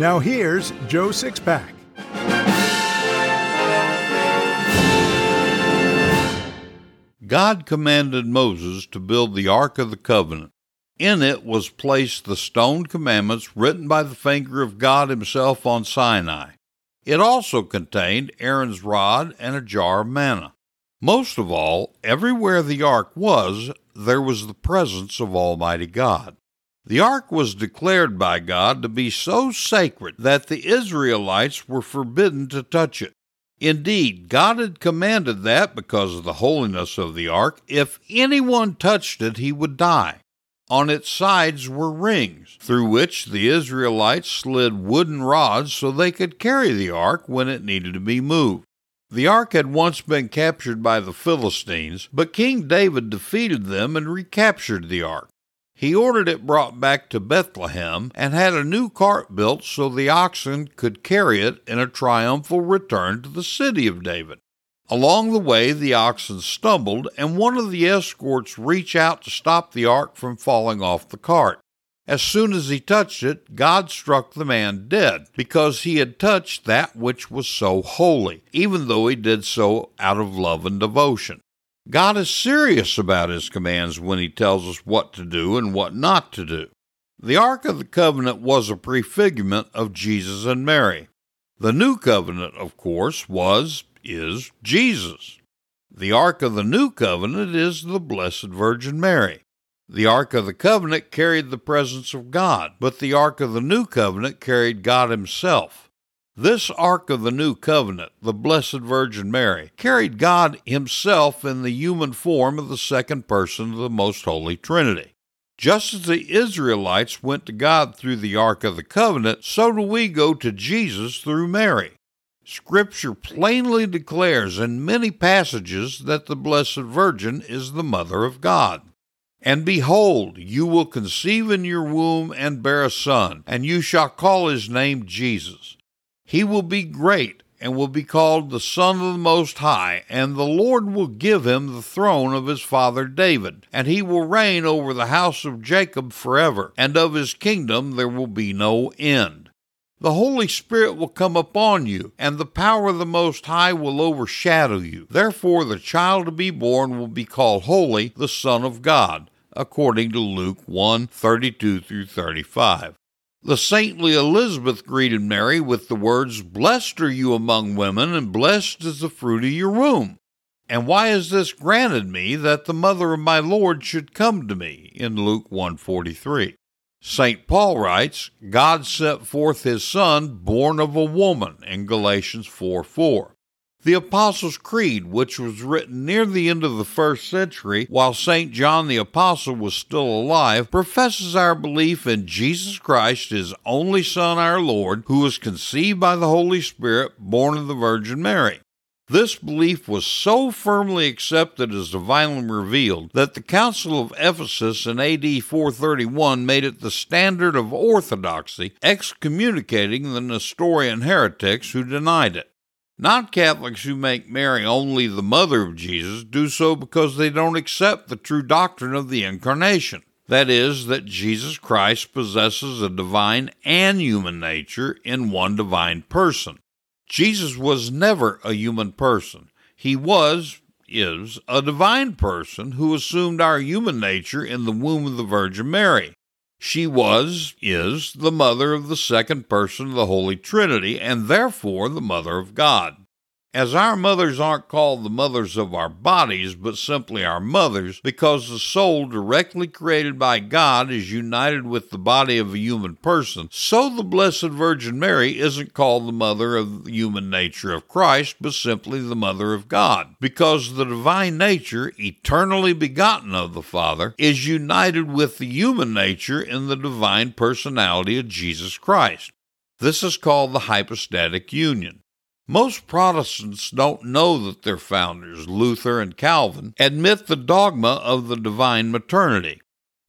Speaker 4: Now here's Joe Sixpack.
Speaker 1: God commanded Moses to build the Ark of the Covenant. In it was placed the stone commandments written by the finger of God Himself on Sinai. It also contained Aaron's rod and a jar of manna. Most of all, everywhere the ark was, there was the presence of Almighty God. The ark was declared by God to be so sacred that the Israelites were forbidden to touch it. Indeed, God had commanded that because of the holiness of the ark, if anyone touched it, he would die. On its sides were rings, through which the Israelites slid wooden rods so they could carry the ark when it needed to be moved. The ark had once been captured by the Philistines, but King David defeated them and recaptured the ark. He ordered it brought back to Bethlehem and had a new cart built so the oxen could carry it in a triumphal return to the city of David. Along the way, the oxen stumbled, and one of the escorts reached out to stop the ark from falling off the cart. As soon as he touched it, God struck the man dead, because he had touched that which was so holy, even though he did so out of love and devotion. God is serious about his commands when he tells us what to do and what not to do. The Ark of the Covenant was a prefigurement of Jesus and Mary. The New Covenant, of course, was, is Jesus. The Ark of the New Covenant is the Blessed Virgin Mary. The Ark of the Covenant carried the presence of God, but the Ark of the New Covenant carried God Himself. This Ark of the New Covenant, the Blessed Virgin Mary, carried God Himself in the human form of the second person of the Most Holy Trinity. Just as the Israelites went to God through the Ark of the Covenant, so do we go to Jesus through Mary. Scripture plainly declares in many passages that the Blessed Virgin is the Mother of God. And behold, you will conceive in your womb and bear a son, and you shall call his name Jesus. He will be great, and will be called the Son of the Most High, and the Lord will give him the throne of his father David, and he will reign over the house of Jacob forever, and of his kingdom there will be no end. The Holy Spirit will come upon you, and the power of the Most High will overshadow you. Therefore, the child to be born will be called Holy, the Son of God, according to Luke 1 32 through 35. The saintly Elizabeth greeted Mary with the words, Blessed are you among women, and blessed is the fruit of your womb. And why is this granted me that the mother of my Lord should come to me? In Luke 143. St. Paul writes, God sent forth his Son, born of a woman, in Galatians 4 4. The Apostles' Creed, which was written near the end of the first century while St. John the Apostle was still alive, professes our belief in Jesus Christ, his only Son, our Lord, who was conceived by the Holy Spirit, born of the Virgin Mary. This belief was so firmly accepted as divinely revealed that the Council of Ephesus in AD 431 made it the standard of orthodoxy, excommunicating the Nestorian heretics who denied it. Non Catholics who make Mary only the mother of Jesus do so because they don't accept the true doctrine of the Incarnation. That is, that Jesus Christ possesses a divine and human nature in one divine person. Jesus was never a human person. He was, is, a divine person who assumed our human nature in the womb of the Virgin Mary. She was, is, the mother of the second person of the Holy Trinity, and therefore the mother of God. As our mothers aren't called the mothers of our bodies, but simply our mothers, because the soul directly created by God is united with the body of a human person, so the Blessed Virgin Mary isn't called the mother of the human nature of Christ, but simply the mother of God, because the divine nature, eternally begotten of the Father, is united with the human nature in the divine personality of Jesus Christ. This is called the hypostatic union. Most Protestants don't know that their founders, Luther and Calvin, admit the dogma of the divine maternity.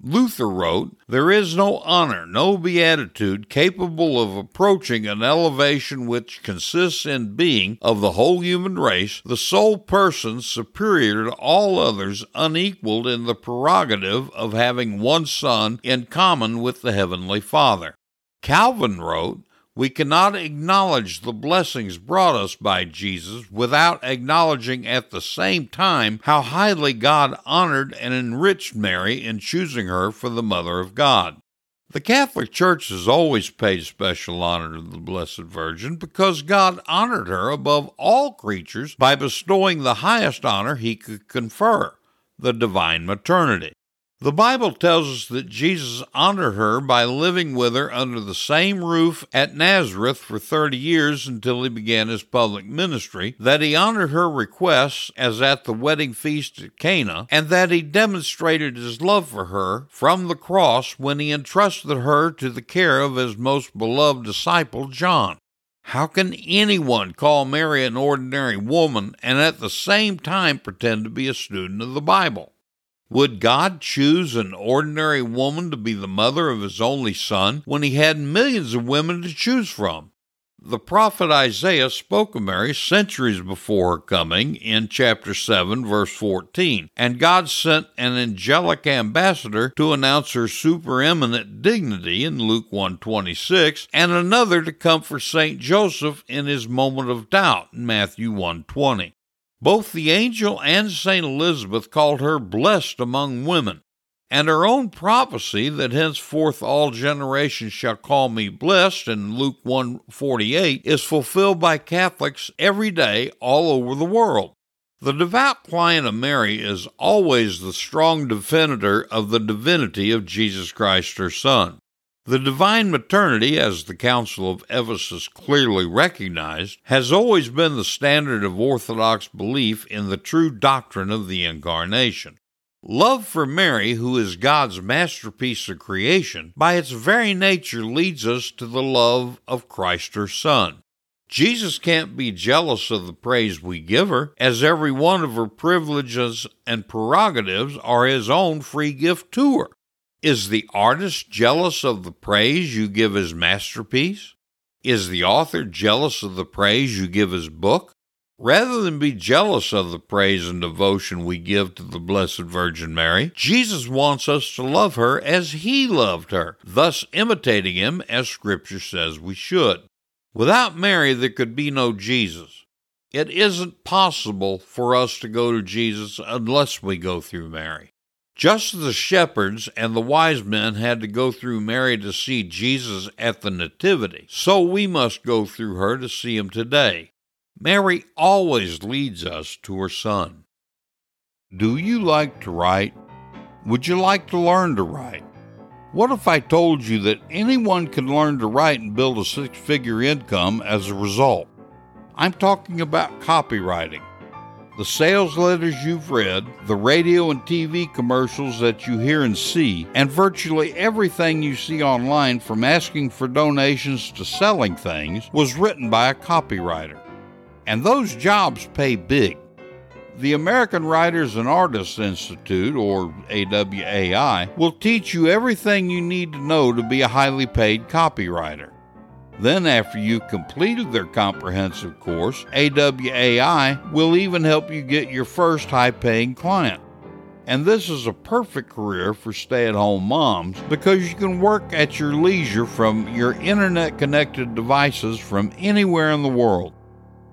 Speaker 1: Luther wrote, There is no honor, no beatitude capable of approaching an elevation which consists in being, of the whole human race, the sole person superior to all others, unequaled in the prerogative of having one Son in common with the Heavenly Father. Calvin wrote, we cannot acknowledge the blessings brought us by Jesus without acknowledging at the same time how highly God honored and enriched Mary in choosing her for the Mother of God. The Catholic Church has always paid special honor to the Blessed Virgin because God honored her above all creatures by bestowing the highest honor he could confer, the divine maternity. The Bible tells us that Jesus honored her by living with her under the same roof at Nazareth for 30 years until he began his public ministry, that he honored her requests as at the wedding feast at Cana, and that he demonstrated his love for her from the cross when he entrusted her to the care of his most beloved disciple, John. How can anyone call Mary an ordinary woman and at the same time pretend to be a student of the Bible? Would God choose an ordinary woman to be the mother of his only son when he had millions of women to choose from? The prophet Isaiah spoke of Mary centuries before her coming in chapter 7, verse 14, and God sent an angelic ambassador to announce her supereminent dignity in Luke 1:26, and another to comfort Saint Joseph in his moment of doubt in Matthew 1:20. Both the angel and St. Elizabeth called her blessed among women, and her own prophecy that henceforth all generations shall call me blessed in Luke 148 is fulfilled by Catholics every day all over the world. The devout client of Mary is always the strong defender of the divinity of Jesus Christ her Son. The divine maternity, as the Council of Ephesus clearly recognized, has always been the standard of Orthodox belief in the true doctrine of the Incarnation. Love for Mary, who is God's masterpiece of creation, by its very nature leads us to the love of Christ her Son. Jesus can't be jealous of the praise we give her, as every one of her privileges and prerogatives are his own free gift to her. Is the artist jealous of the praise you give his masterpiece? Is the author jealous of the praise you give his book? Rather than be jealous of the praise and devotion we give to the Blessed Virgin Mary, Jesus wants us to love her as he loved her, thus imitating him as Scripture says we should. Without Mary, there could be no Jesus. It isn't possible for us to go to Jesus unless we go through Mary. Just as the shepherds and the wise men had to go through Mary to see Jesus at the Nativity, so we must go through her to see him today. Mary always leads us to her Son. Do you like to write? Would you like to learn to write? What if I told you that anyone can learn to write and build a six figure income as a result? I'm talking about copywriting the sales letters you've read, the radio and TV commercials that you hear and see, and virtually everything you see online from asking for donations to selling things was written by a copywriter. And those jobs pay big. The American Writers and Artists Institute, or AWAI, will teach you everything you need to know to be a highly paid copywriter. Then, after you've completed their comprehensive course, AWAI will even help you get your first high paying client. And this is a perfect career for stay at home moms because you can work at your leisure from your internet connected devices from anywhere in the world.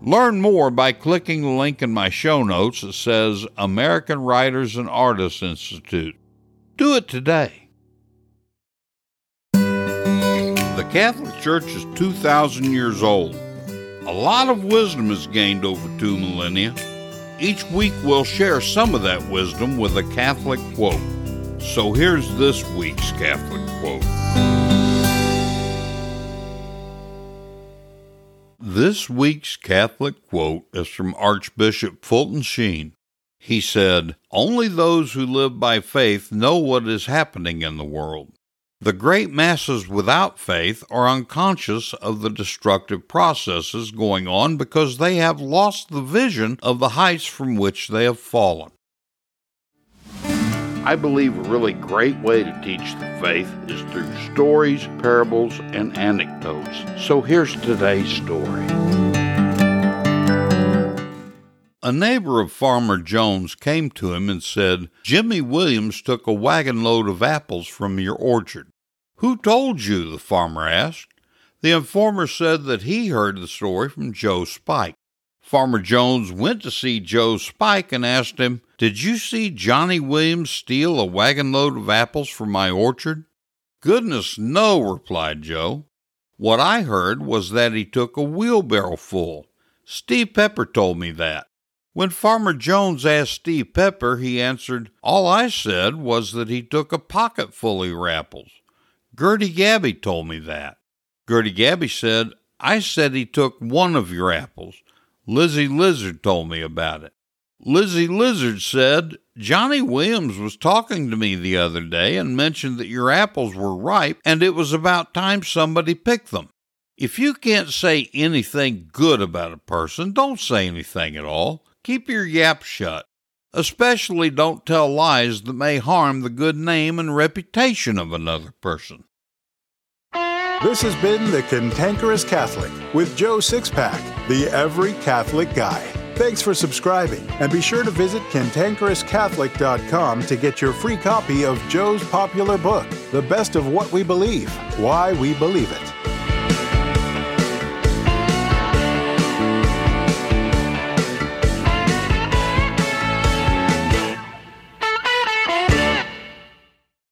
Speaker 1: Learn more by clicking the link in my show notes that says American Writers and Artists Institute. Do it today. Catholic Church is 2,000 years old. A lot of wisdom is gained over two millennia. Each week we'll share some of that wisdom with a Catholic quote. So here's this week's Catholic quote. This week's Catholic quote is from Archbishop Fulton Sheen. He said, Only those who live by faith know what is happening in the world. The great masses without faith are unconscious of the destructive processes going on because they have lost the vision of the heights from which they have fallen. I believe a really great way to teach the faith is through stories, parables, and anecdotes. So here's today's story. A neighbor of Farmer Jones came to him and said, Jimmy Williams took a wagon load of apples from your orchard. Who told you? the farmer asked. The informer said that he heard the story from Joe Spike. Farmer Jones went to see Joe Spike and asked him, Did you see Johnny Williams steal a wagon load of apples from my orchard? Goodness, no, replied Joe. What I heard was that he took a wheelbarrow full. Steve Pepper told me that. When Farmer Jones asked Steve Pepper, he answered, All I said was that he took a pocket full of your apples. Gertie Gabby told me that. Gertie Gabby said, I said he took one of your apples. Lizzie Lizard told me about it. Lizzie Lizard said, Johnny Williams was talking to me the other day and mentioned that your apples were ripe and it was about time somebody picked them. If you can't say anything good about a person, don't say anything at all. Keep your yap shut. Especially don't tell lies that may harm the good name and reputation of another person.
Speaker 4: This has been The Cantankerous Catholic with Joe Sixpack, the Every Catholic Guy. Thanks for subscribing, and be sure to visit cantankerouscatholic.com to get your free copy of Joe's popular book, The Best of What We Believe Why We Believe It.